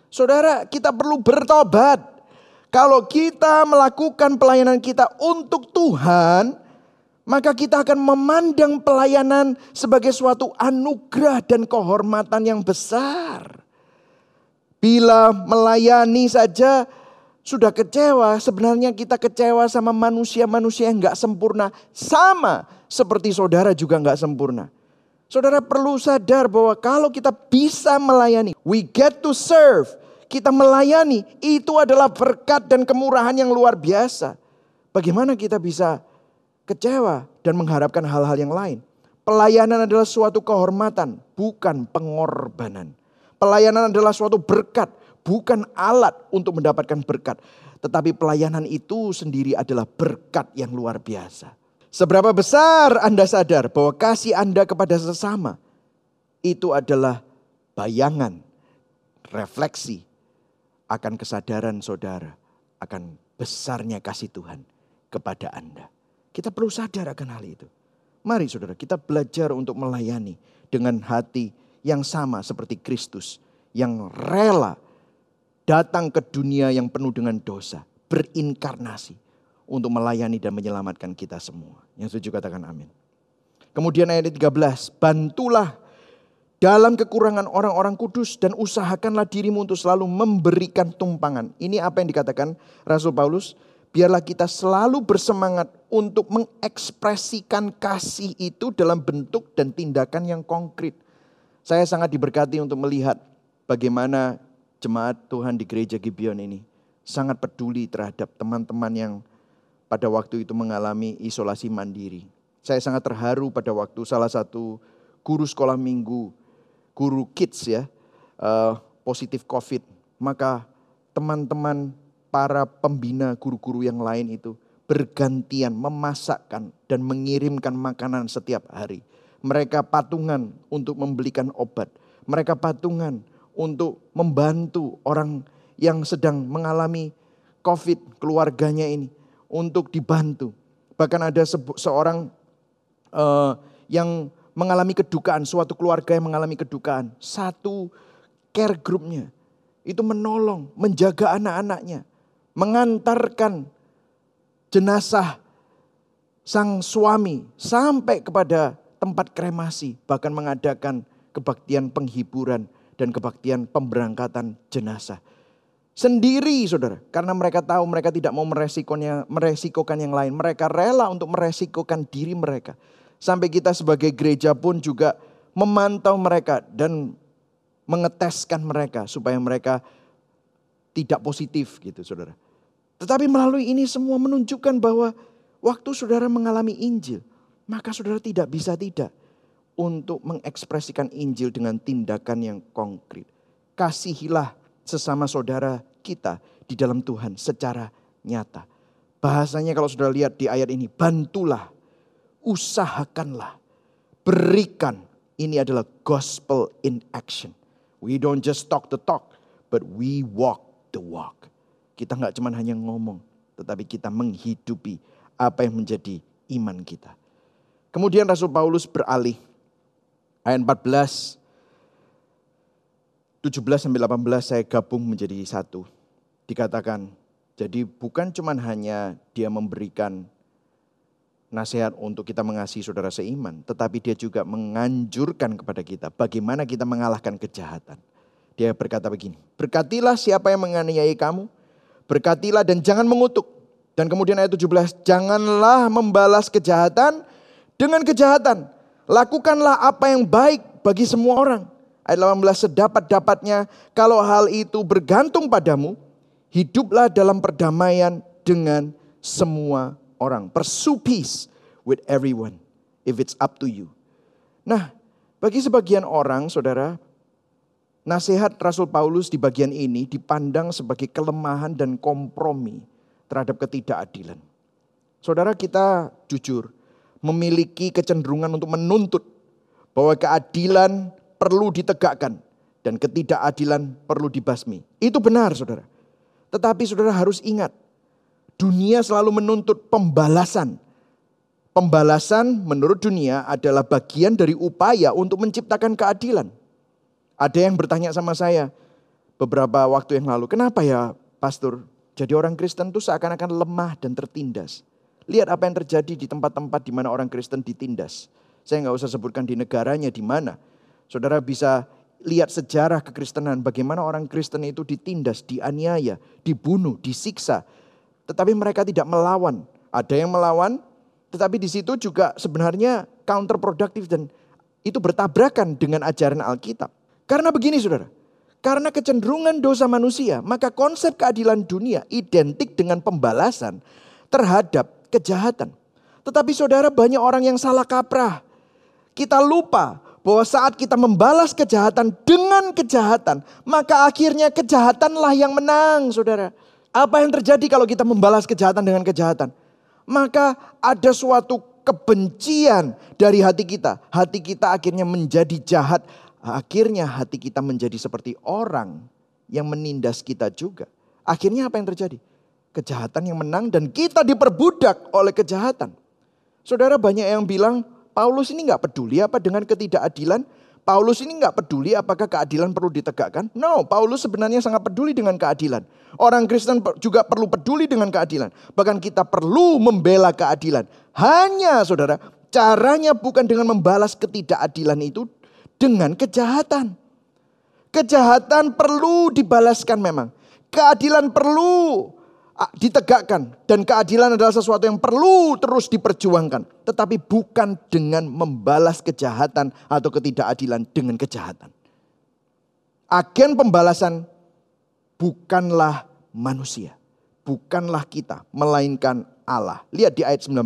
Speaker 1: Saudara, kita perlu bertobat. Kalau kita melakukan pelayanan kita untuk Tuhan, maka kita akan memandang pelayanan sebagai suatu anugerah dan kehormatan yang besar. Bila melayani saja sudah kecewa, sebenarnya kita kecewa sama manusia-manusia yang nggak sempurna, sama seperti saudara juga nggak sempurna. Saudara perlu sadar bahwa kalau kita bisa melayani, we get to serve, kita melayani, itu adalah berkat dan kemurahan yang luar biasa. Bagaimana kita bisa kecewa dan mengharapkan hal-hal yang lain. Pelayanan adalah suatu kehormatan, bukan pengorbanan. Pelayanan adalah suatu berkat, bukan alat untuk mendapatkan berkat. Tetapi pelayanan itu sendiri adalah berkat yang luar biasa. Seberapa besar Anda sadar bahwa kasih Anda kepada sesama itu adalah bayangan, refleksi akan kesadaran saudara akan besarnya kasih Tuhan kepada Anda. Kita perlu sadar akan hal itu. Mari saudara kita belajar untuk melayani dengan hati yang sama seperti Kristus. Yang rela datang ke dunia yang penuh dengan dosa. Berinkarnasi untuk melayani dan menyelamatkan kita semua. Yang setuju katakan amin. Kemudian ayat 13, bantulah dalam kekurangan orang-orang kudus dan usahakanlah dirimu untuk selalu memberikan tumpangan. Ini apa yang dikatakan Rasul Paulus? Biarlah kita selalu bersemangat untuk mengekspresikan kasih itu dalam bentuk dan tindakan yang konkret. Saya sangat diberkati untuk melihat bagaimana jemaat Tuhan di gereja Gibeon ini sangat peduli terhadap teman-teman yang pada waktu itu mengalami isolasi mandiri. Saya sangat terharu pada waktu salah satu guru sekolah minggu, guru kids ya, uh, positif COVID. Maka teman-teman para pembina guru-guru yang lain itu bergantian memasakkan dan mengirimkan makanan setiap hari. Mereka patungan untuk membelikan obat. Mereka patungan untuk membantu orang yang sedang mengalami COVID keluarganya ini untuk dibantu. Bahkan ada seorang uh, yang mengalami kedukaan, suatu keluarga yang mengalami kedukaan. Satu care groupnya itu menolong, menjaga anak-anaknya mengantarkan jenazah sang suami sampai kepada tempat kremasi, bahkan mengadakan kebaktian penghiburan dan kebaktian pemberangkatan jenazah. Sendiri saudara, karena mereka tahu mereka tidak mau meresikokan yang lain. Mereka rela untuk meresikokan diri mereka. Sampai kita sebagai gereja pun juga memantau mereka dan mengeteskan mereka supaya mereka tidak positif gitu saudara. Tetapi melalui ini semua menunjukkan bahwa waktu saudara mengalami Injil, maka saudara tidak bisa tidak untuk mengekspresikan Injil dengan tindakan yang konkret. Kasihilah sesama saudara kita di dalam Tuhan secara nyata. Bahasanya kalau sudah lihat di ayat ini, bantulah, usahakanlah, berikan. Ini adalah gospel in action. We don't just talk the talk, but we walk the walk. Kita nggak cuma hanya ngomong, tetapi kita menghidupi apa yang menjadi iman kita. Kemudian Rasul Paulus beralih. Ayat 14, 17 sampai 18 saya gabung menjadi satu. Dikatakan, jadi bukan cuma hanya dia memberikan nasihat untuk kita mengasihi saudara seiman, tetapi dia juga menganjurkan kepada kita bagaimana kita mengalahkan kejahatan. Dia berkata begini, berkatilah siapa yang menganiayai kamu, berkatilah dan jangan mengutuk. Dan kemudian ayat 17, janganlah membalas kejahatan dengan kejahatan. Lakukanlah apa yang baik bagi semua orang ayat 18 sedapat-dapatnya kalau hal itu bergantung padamu, hiduplah dalam perdamaian dengan semua orang. Pursue peace with everyone if it's up to you. Nah, bagi sebagian orang, saudara, nasihat Rasul Paulus di bagian ini dipandang sebagai kelemahan dan kompromi terhadap ketidakadilan. Saudara kita jujur, memiliki kecenderungan untuk menuntut bahwa keadilan perlu ditegakkan dan ketidakadilan perlu dibasmi. Itu benar saudara. Tetapi saudara harus ingat, dunia selalu menuntut pembalasan. Pembalasan menurut dunia adalah bagian dari upaya untuk menciptakan keadilan. Ada yang bertanya sama saya beberapa waktu yang lalu, kenapa ya pastor jadi orang Kristen itu seakan-akan lemah dan tertindas. Lihat apa yang terjadi di tempat-tempat di mana orang Kristen ditindas. Saya nggak usah sebutkan di negaranya di mana. Saudara bisa lihat sejarah kekristenan, bagaimana orang Kristen itu ditindas, dianiaya, dibunuh, disiksa. Tetapi mereka tidak melawan. Ada yang melawan, tetapi di situ juga sebenarnya counterproductive dan itu bertabrakan dengan ajaran Alkitab. Karena begini saudara, karena kecenderungan dosa manusia, maka konsep keadilan dunia identik dengan pembalasan terhadap kejahatan. Tetapi saudara banyak orang yang salah kaprah. Kita lupa bahwa saat kita membalas kejahatan dengan kejahatan, maka akhirnya kejahatanlah yang menang, saudara. Apa yang terjadi kalau kita membalas kejahatan dengan kejahatan? Maka ada suatu kebencian dari hati kita. Hati kita akhirnya menjadi jahat. Akhirnya hati kita menjadi seperti orang yang menindas kita juga. Akhirnya apa yang terjadi? Kejahatan yang menang dan kita diperbudak oleh kejahatan. Saudara banyak yang bilang Paulus ini nggak peduli apa dengan ketidakadilan. Paulus ini nggak peduli apakah keadilan perlu ditegakkan. No, Paulus sebenarnya sangat peduli dengan keadilan. Orang Kristen juga perlu peduli dengan keadilan. Bahkan kita perlu membela keadilan. Hanya saudara, caranya bukan dengan membalas ketidakadilan itu dengan kejahatan. Kejahatan perlu dibalaskan memang. Keadilan perlu ditegakkan dan keadilan adalah sesuatu yang perlu terus diperjuangkan, tetapi bukan dengan membalas kejahatan atau ketidakadilan dengan kejahatan. Agen pembalasan bukanlah manusia, bukanlah kita, melainkan Allah. Lihat di ayat 19.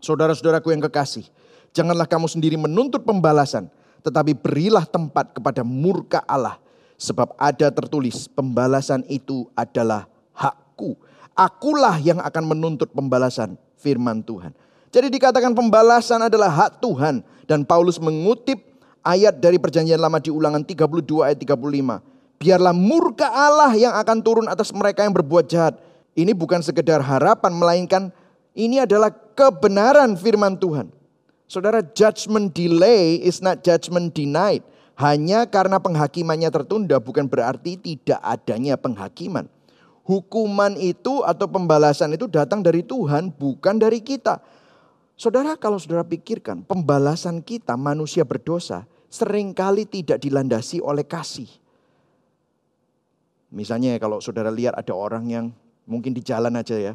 Speaker 1: Saudara-saudaraku yang kekasih, janganlah kamu sendiri menuntut pembalasan, tetapi berilah tempat kepada murka Allah, sebab ada tertulis pembalasan itu adalah aku. Akulah yang akan menuntut pembalasan firman Tuhan. Jadi dikatakan pembalasan adalah hak Tuhan. Dan Paulus mengutip ayat dari perjanjian lama di ulangan 32 ayat 35. Biarlah murka Allah yang akan turun atas mereka yang berbuat jahat. Ini bukan sekedar harapan melainkan ini adalah kebenaran firman Tuhan. Saudara, judgment delay is not judgment denied. Hanya karena penghakimannya tertunda bukan berarti tidak adanya penghakiman. Hukuman itu atau pembalasan itu datang dari Tuhan, bukan dari kita. Saudara, kalau saudara pikirkan, pembalasan kita manusia berdosa sering kali tidak dilandasi oleh kasih. Misalnya kalau saudara lihat ada orang yang mungkin di jalan aja ya,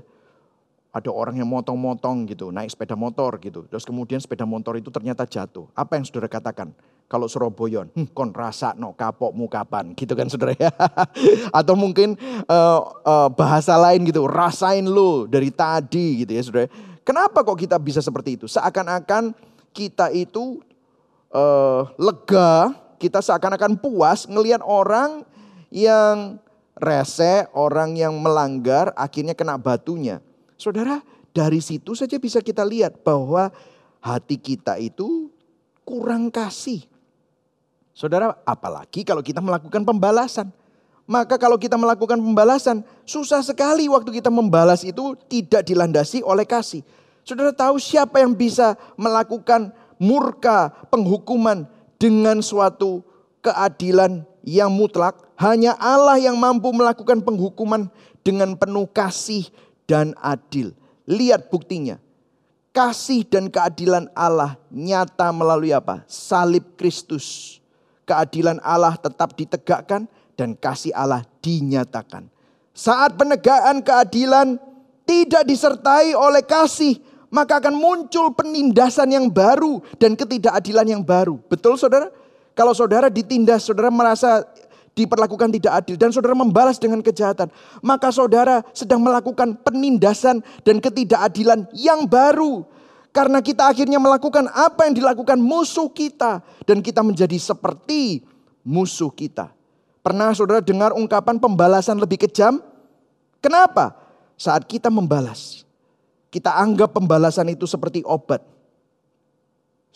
Speaker 1: ada orang yang motong-motong gitu, naik sepeda motor gitu. Terus kemudian sepeda motor itu ternyata jatuh. Apa yang saudara katakan? Kalau Surabaya, hm, kon rasa no kapokmu kapan, gitu kan saudara ya. [laughs] Atau mungkin uh, uh, bahasa lain gitu, rasain lo dari tadi gitu ya saudara. Kenapa kok kita bisa seperti itu? Seakan-akan kita itu uh, lega, kita seakan-akan puas ngelihat orang yang rese, orang yang melanggar, akhirnya kena batunya. Saudara, dari situ saja bisa kita lihat bahwa hati kita itu kurang kasih. Saudara, apalagi kalau kita melakukan pembalasan. Maka kalau kita melakukan pembalasan, susah sekali waktu kita membalas itu tidak dilandasi oleh kasih. Saudara tahu siapa yang bisa melakukan murka penghukuman dengan suatu keadilan yang mutlak? Hanya Allah yang mampu melakukan penghukuman dengan penuh kasih dan adil. Lihat buktinya. Kasih dan keadilan Allah nyata melalui apa? Salib Kristus. Keadilan Allah tetap ditegakkan dan kasih Allah dinyatakan. Saat penegakan keadilan tidak disertai oleh kasih, maka akan muncul penindasan yang baru dan ketidakadilan yang baru. Betul saudara? Kalau saudara ditindas, saudara merasa diperlakukan tidak adil dan saudara membalas dengan kejahatan, maka saudara sedang melakukan penindasan dan ketidakadilan yang baru. Karena kita akhirnya melakukan apa yang dilakukan musuh kita dan kita menjadi seperti musuh kita. Pernah saudara dengar ungkapan pembalasan lebih kejam? Kenapa? Saat kita membalas, kita anggap pembalasan itu seperti obat.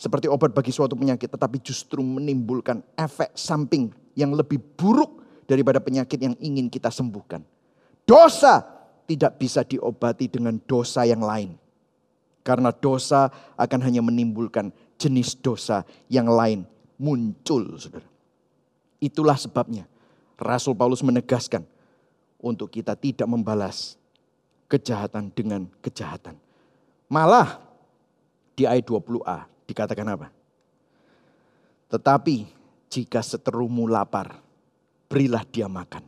Speaker 1: Seperti obat bagi suatu penyakit, tetapi justru menimbulkan efek samping yang lebih buruk daripada penyakit yang ingin kita sembuhkan. Dosa tidak bisa diobati dengan dosa yang lain. Karena dosa akan hanya menimbulkan jenis dosa yang lain muncul, saudara. Itulah sebabnya Rasul Paulus menegaskan untuk kita tidak membalas kejahatan dengan kejahatan. Malah di ayat 20a dikatakan apa? Tetapi jika seterumu lapar, berilah dia makan.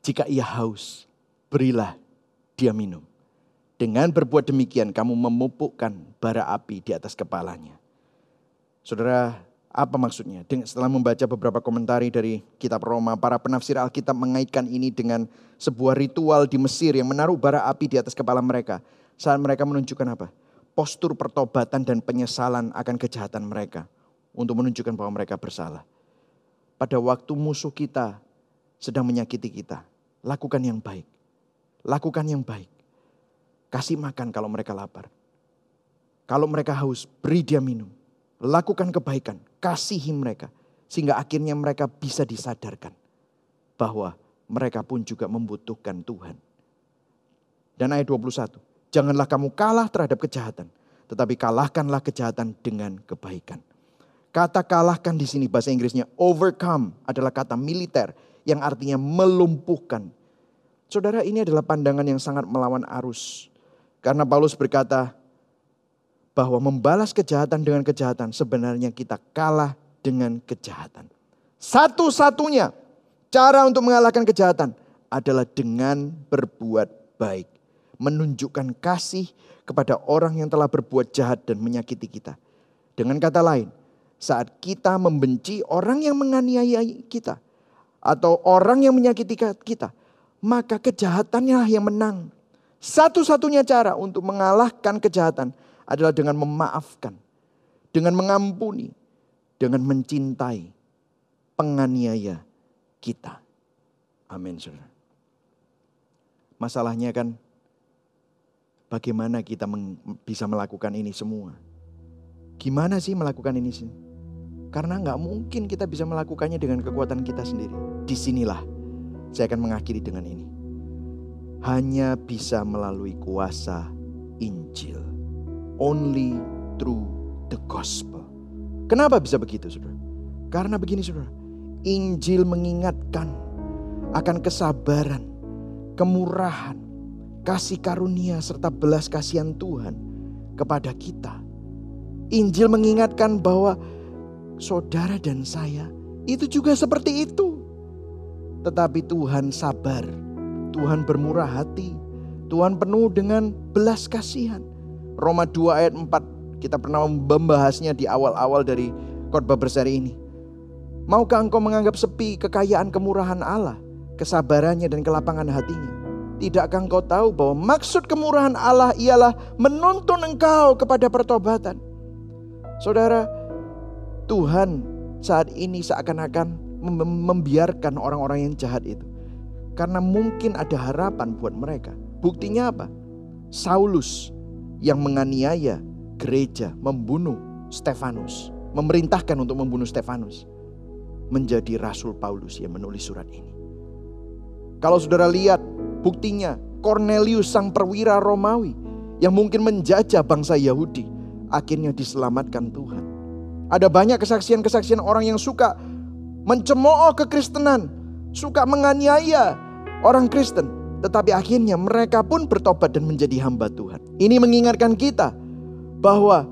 Speaker 1: Jika ia haus, berilah dia minum. Dengan berbuat demikian kamu memupukkan bara api di atas kepalanya. Saudara, apa maksudnya? Setelah membaca beberapa komentari dari kitab Roma, para penafsir Alkitab mengaitkan ini dengan sebuah ritual di Mesir yang menaruh bara api di atas kepala mereka. Saat mereka menunjukkan apa? Postur pertobatan dan penyesalan akan kejahatan mereka untuk menunjukkan bahwa mereka bersalah. Pada waktu musuh kita sedang menyakiti kita, lakukan yang baik. Lakukan yang baik. Kasih makan kalau mereka lapar. Kalau mereka haus, beri dia minum. Lakukan kebaikan, kasihi mereka. Sehingga akhirnya mereka bisa disadarkan bahwa mereka pun juga membutuhkan Tuhan. Dan ayat 21, janganlah kamu kalah terhadap kejahatan, tetapi kalahkanlah kejahatan dengan kebaikan. Kata kalahkan di sini bahasa Inggrisnya overcome adalah kata militer yang artinya melumpuhkan. Saudara ini adalah pandangan yang sangat melawan arus. Karena Paulus berkata bahwa membalas kejahatan dengan kejahatan sebenarnya kita kalah dengan kejahatan. Satu-satunya cara untuk mengalahkan kejahatan adalah dengan berbuat baik. Menunjukkan kasih kepada orang yang telah berbuat jahat dan menyakiti kita. Dengan kata lain, saat kita membenci orang yang menganiaya kita atau orang yang menyakiti kita, maka kejahatannya yang menang. Satu-satunya cara untuk mengalahkan kejahatan adalah dengan memaafkan, dengan mengampuni, dengan mencintai penganiaya kita. Amin, saudara. Masalahnya kan bagaimana kita bisa melakukan ini semua. Gimana sih melakukan ini sih? Karena nggak mungkin kita bisa melakukannya dengan kekuatan kita sendiri. Di sinilah saya akan mengakhiri dengan ini. Hanya bisa melalui kuasa Injil. Only through the gospel. Kenapa bisa begitu saudara? Karena begini saudara. Injil mengingatkan akan kesabaran, kemurahan, kasih karunia serta belas kasihan Tuhan kepada kita. Injil mengingatkan bahwa saudara dan saya itu juga seperti itu. Tetapi Tuhan sabar, Tuhan bermurah hati, Tuhan penuh dengan belas kasihan. Roma 2 ayat 4 kita pernah membahasnya di awal-awal dari khotbah berseri ini. Maukah engkau menganggap sepi kekayaan kemurahan Allah, kesabarannya dan kelapangan hatinya? Tidakkah engkau tahu bahwa maksud kemurahan Allah ialah menuntun engkau kepada pertobatan? Saudara, Tuhan saat ini seakan-akan membiarkan orang-orang yang jahat itu. Karena mungkin ada harapan buat mereka. Buktinya apa? Saulus yang menganiaya gereja, membunuh Stefanus, memerintahkan untuk membunuh Stefanus, menjadi Rasul Paulus yang menulis surat ini. Kalau saudara lihat buktinya, Cornelius sang perwira Romawi yang mungkin menjajah bangsa Yahudi, akhirnya diselamatkan Tuhan. Ada banyak kesaksian-kesaksian orang yang suka mencemooh kekristenan, suka menganiaya orang Kristen, tetapi akhirnya mereka pun bertobat dan menjadi hamba Tuhan. Ini mengingatkan kita bahwa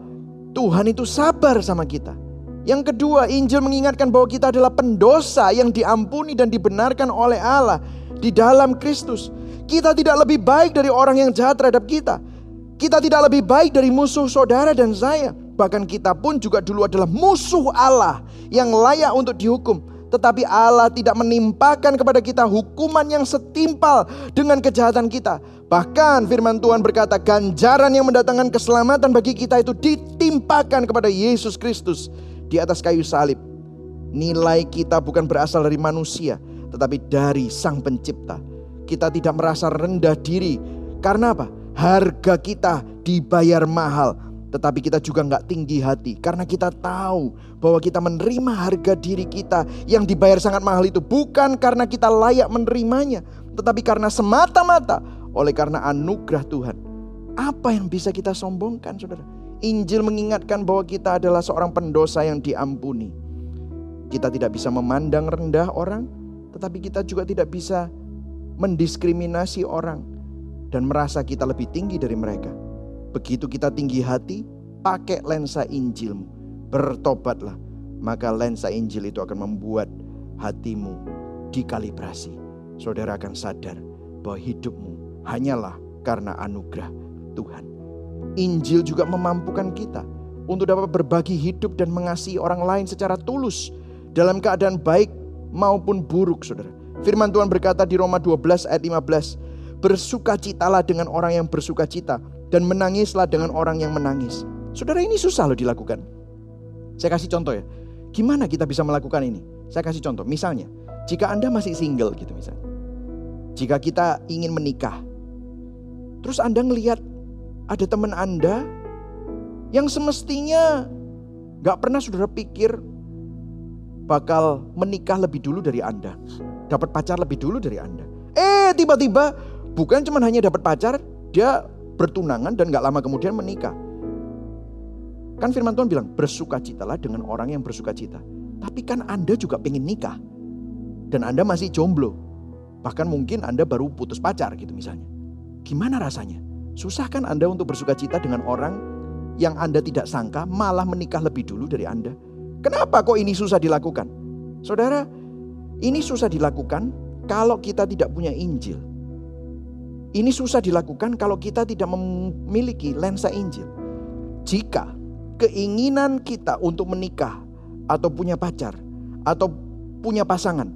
Speaker 1: Tuhan itu sabar sama kita. Yang kedua, Injil mengingatkan bahwa kita adalah pendosa yang diampuni dan dibenarkan oleh Allah di dalam Kristus. Kita tidak lebih baik dari orang yang jahat terhadap kita. Kita tidak lebih baik dari musuh saudara dan saya. Bahkan kita pun juga dulu adalah musuh Allah yang layak untuk dihukum. Tetapi Allah tidak menimpakan kepada kita hukuman yang setimpal dengan kejahatan kita. Bahkan firman Tuhan berkata ganjaran yang mendatangkan keselamatan bagi kita itu ditimpakan kepada Yesus Kristus di atas kayu salib. Nilai kita bukan berasal dari manusia, tetapi dari Sang Pencipta. Kita tidak merasa rendah diri. Karena apa? Harga kita dibayar mahal tetapi kita juga nggak tinggi hati karena kita tahu bahwa kita menerima harga diri kita yang dibayar sangat mahal itu bukan karena kita layak menerimanya, tetapi karena semata-mata oleh karena anugerah Tuhan. Apa yang bisa kita sombongkan, saudara? Injil mengingatkan bahwa kita adalah seorang pendosa yang diampuni. Kita tidak bisa memandang rendah orang, tetapi kita juga tidak bisa mendiskriminasi orang dan merasa kita lebih tinggi dari mereka. Begitu kita tinggi hati, pakai lensa Injilmu. Bertobatlah, maka lensa Injil itu akan membuat hatimu dikalibrasi. Saudara akan sadar bahwa hidupmu hanyalah karena anugerah Tuhan. Injil juga memampukan kita untuk dapat berbagi hidup dan mengasihi orang lain secara tulus dalam keadaan baik maupun buruk, saudara. Firman Tuhan berkata di Roma 12 ayat 15, bersukacitalah dengan orang yang bersukacita dan menangislah dengan orang yang menangis. Saudara ini susah loh dilakukan. Saya kasih contoh ya. Gimana kita bisa melakukan ini? Saya kasih contoh. Misalnya, jika Anda masih single gitu misalnya. Jika kita ingin menikah. Terus Anda ngelihat ada teman Anda yang semestinya gak pernah saudara pikir bakal menikah lebih dulu dari Anda. Dapat pacar lebih dulu dari Anda. Eh tiba-tiba bukan cuma hanya dapat pacar, dia bertunangan dan gak lama kemudian menikah. Kan firman Tuhan bilang, bersukacitalah dengan orang yang bersukacita. Tapi kan Anda juga pengen nikah. Dan Anda masih jomblo. Bahkan mungkin Anda baru putus pacar gitu misalnya. Gimana rasanya? Susah kan Anda untuk bersukacita dengan orang yang Anda tidak sangka malah menikah lebih dulu dari Anda? Kenapa kok ini susah dilakukan? Saudara, ini susah dilakukan kalau kita tidak punya Injil. Ini susah dilakukan kalau kita tidak memiliki lensa Injil. Jika keinginan kita untuk menikah atau punya pacar atau punya pasangan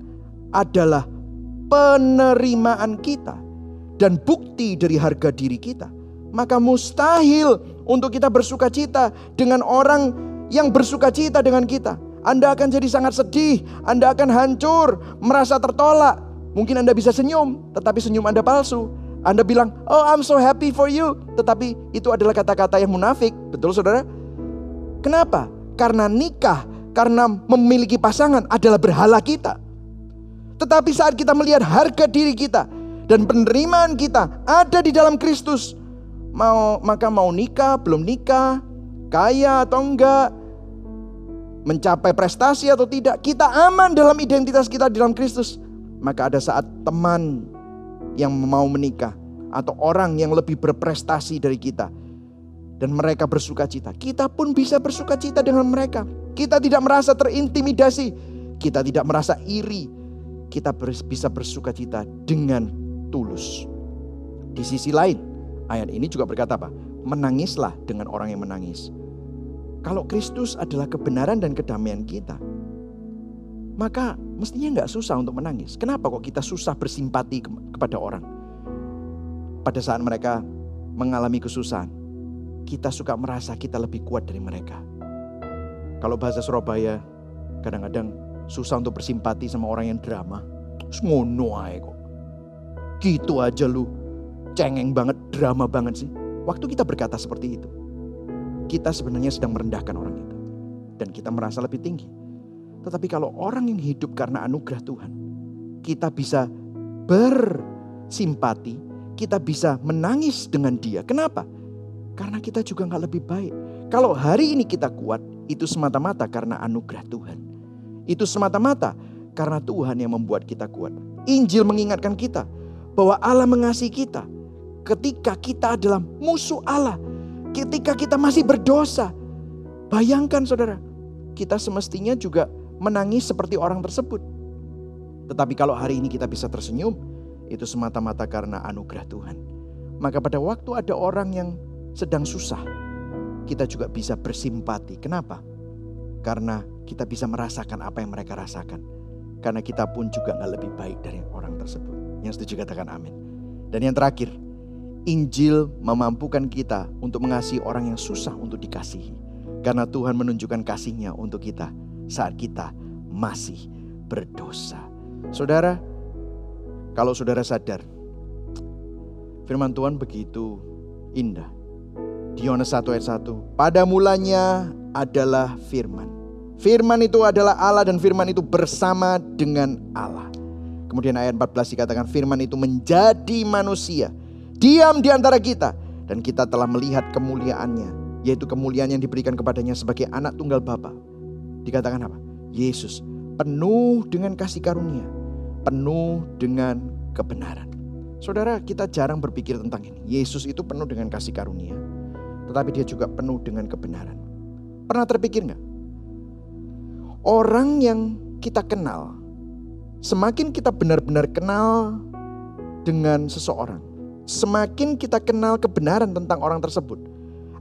Speaker 1: adalah penerimaan kita dan bukti dari harga diri kita, maka mustahil untuk kita bersuka cita dengan orang yang bersuka cita dengan kita. Anda akan jadi sangat sedih, Anda akan hancur, merasa tertolak. Mungkin Anda bisa senyum, tetapi senyum Anda palsu anda bilang, oh I'm so happy for you. Tetapi itu adalah kata-kata yang munafik. Betul saudara? Kenapa? Karena nikah, karena memiliki pasangan adalah berhala kita. Tetapi saat kita melihat harga diri kita dan penerimaan kita ada di dalam Kristus, mau maka mau nikah, belum nikah, kaya atau enggak, mencapai prestasi atau tidak, kita aman dalam identitas kita di dalam Kristus. Maka ada saat teman yang mau menikah atau orang yang lebih berprestasi dari kita dan mereka bersuka cita. Kita pun bisa bersuka cita dengan mereka. Kita tidak merasa terintimidasi, kita tidak merasa iri. Kita bisa bersuka cita dengan tulus. Di sisi lain, ayat ini juga berkata apa? Menangislah dengan orang yang menangis. Kalau Kristus adalah kebenaran dan kedamaian kita, maka mestinya nggak susah untuk menangis. Kenapa kok kita susah bersimpati kepada orang? Pada saat mereka mengalami kesusahan, kita suka merasa kita lebih kuat dari mereka. Kalau bahasa Surabaya, kadang-kadang susah untuk bersimpati sama orang yang drama. Ngono ae kok. Gitu aja lu. Cengeng banget, drama banget sih. Waktu kita berkata seperti itu, kita sebenarnya sedang merendahkan orang itu. Dan kita merasa lebih tinggi. Tetapi kalau orang yang hidup karena anugerah Tuhan, kita bisa bersimpati, kita bisa menangis dengan dia. Kenapa? Karena kita juga nggak lebih baik. Kalau hari ini kita kuat, itu semata-mata karena anugerah Tuhan. Itu semata-mata karena Tuhan yang membuat kita kuat. Injil mengingatkan kita bahwa Allah mengasihi kita ketika kita adalah musuh Allah. Ketika kita masih berdosa. Bayangkan saudara, kita semestinya juga menangis seperti orang tersebut. Tetapi kalau hari ini kita bisa tersenyum, itu semata-mata karena anugerah Tuhan. Maka pada waktu ada orang yang sedang susah, kita juga bisa bersimpati. Kenapa? Karena kita bisa merasakan apa yang mereka rasakan. Karena kita pun juga nggak lebih baik dari orang tersebut. Yang setuju katakan amin. Dan yang terakhir, Injil memampukan kita untuk mengasihi orang yang susah untuk dikasihi. Karena Tuhan menunjukkan kasihnya untuk kita saat kita masih berdosa. Saudara, kalau saudara sadar, firman Tuhan begitu indah. Di Yohanes 1 ayat 1, pada mulanya adalah firman. Firman itu adalah Allah dan firman itu bersama dengan Allah. Kemudian ayat 14 dikatakan firman itu menjadi manusia diam di antara kita dan kita telah melihat kemuliaannya yaitu kemuliaan yang diberikan kepadanya sebagai anak tunggal Bapa. Dikatakan apa? Yesus penuh dengan kasih karunia, penuh dengan kebenaran. Saudara, kita jarang berpikir tentang ini. Yesus itu penuh dengan kasih karunia, tetapi dia juga penuh dengan kebenaran. Pernah terpikir nggak? Orang yang kita kenal, semakin kita benar-benar kenal dengan seseorang, semakin kita kenal kebenaran tentang orang tersebut.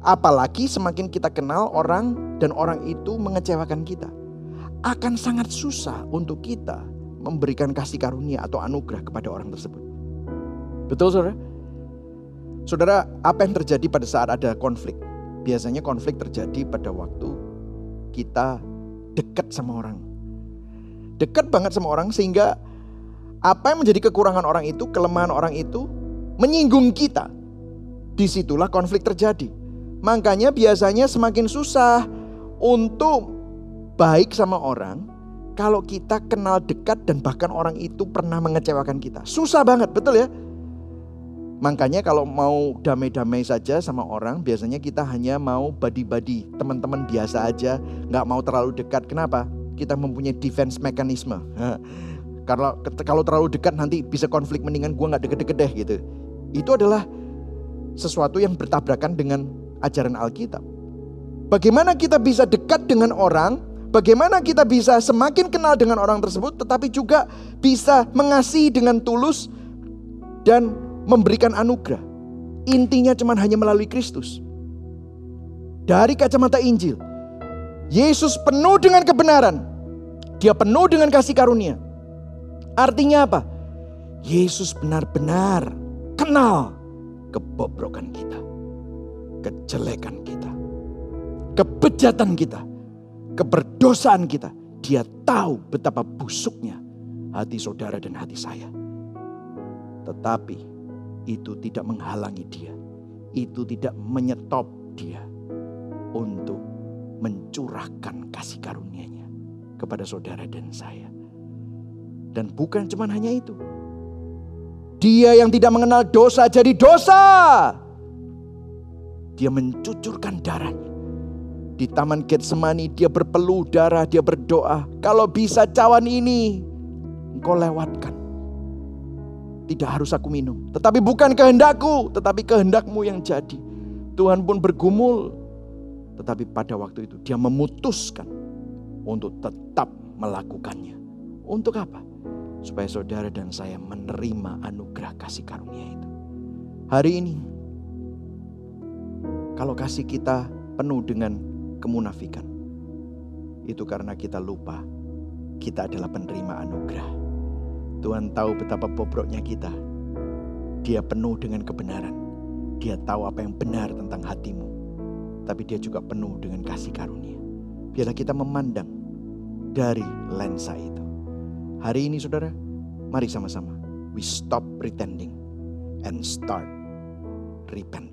Speaker 1: Apalagi semakin kita kenal orang dan orang itu mengecewakan kita. Akan sangat susah untuk kita memberikan kasih karunia atau anugerah kepada orang tersebut. Betul saudara? Saudara, apa yang terjadi pada saat ada konflik? Biasanya konflik terjadi pada waktu kita dekat sama orang. Dekat banget sama orang sehingga apa yang menjadi kekurangan orang itu, kelemahan orang itu menyinggung kita. Di situlah konflik terjadi. Makanya biasanya semakin susah untuk baik sama orang kalau kita kenal dekat dan bahkan orang itu pernah mengecewakan kita. Susah banget, betul ya? Makanya kalau mau damai-damai saja sama orang, biasanya kita hanya mau badi-badi, teman-teman biasa aja, nggak mau terlalu dekat. Kenapa? Kita mempunyai defense mekanisme. Karena kalau terlalu dekat nanti bisa konflik mendingan gue nggak deket-deket deh gitu. Itu adalah sesuatu yang bertabrakan dengan ajaran Alkitab. Bagaimana kita bisa dekat dengan orang, bagaimana kita bisa semakin kenal dengan orang tersebut, tetapi juga bisa mengasihi dengan tulus dan memberikan anugerah. Intinya cuma hanya melalui Kristus. Dari kacamata Injil, Yesus penuh dengan kebenaran. Dia penuh dengan kasih karunia. Artinya apa? Yesus benar-benar kenal kebobrokan kita, kejelekan kita, kebejatan kita, keberdosaan kita. Dia tahu betapa busuknya hati saudara dan hati saya. Tetapi itu tidak menghalangi dia. Itu tidak menyetop dia untuk mencurahkan kasih karunia-Nya kepada saudara dan saya. Dan bukan cuma hanya itu. Dia yang tidak mengenal dosa jadi dosa. Dia mencucurkan darahnya. Di taman Getsemani dia berpeluh darah, dia berdoa. Kalau bisa cawan ini engkau lewatkan. Tidak harus aku minum. Tetapi bukan kehendakku, tetapi kehendakmu yang jadi. Tuhan pun bergumul. Tetapi pada waktu itu dia memutuskan untuk tetap melakukannya. Untuk apa? supaya saudara dan saya menerima anugerah kasih karunia itu. Hari ini, kalau kasih kita penuh dengan kemunafikan, itu karena kita lupa kita adalah penerima anugerah. Tuhan tahu betapa bobroknya kita. Dia penuh dengan kebenaran. Dia tahu apa yang benar tentang hatimu. Tapi dia juga penuh dengan kasih karunia. Biarlah kita memandang dari lensa itu. Hari ini saudara, mari sama-sama. We stop pretending and start repenting.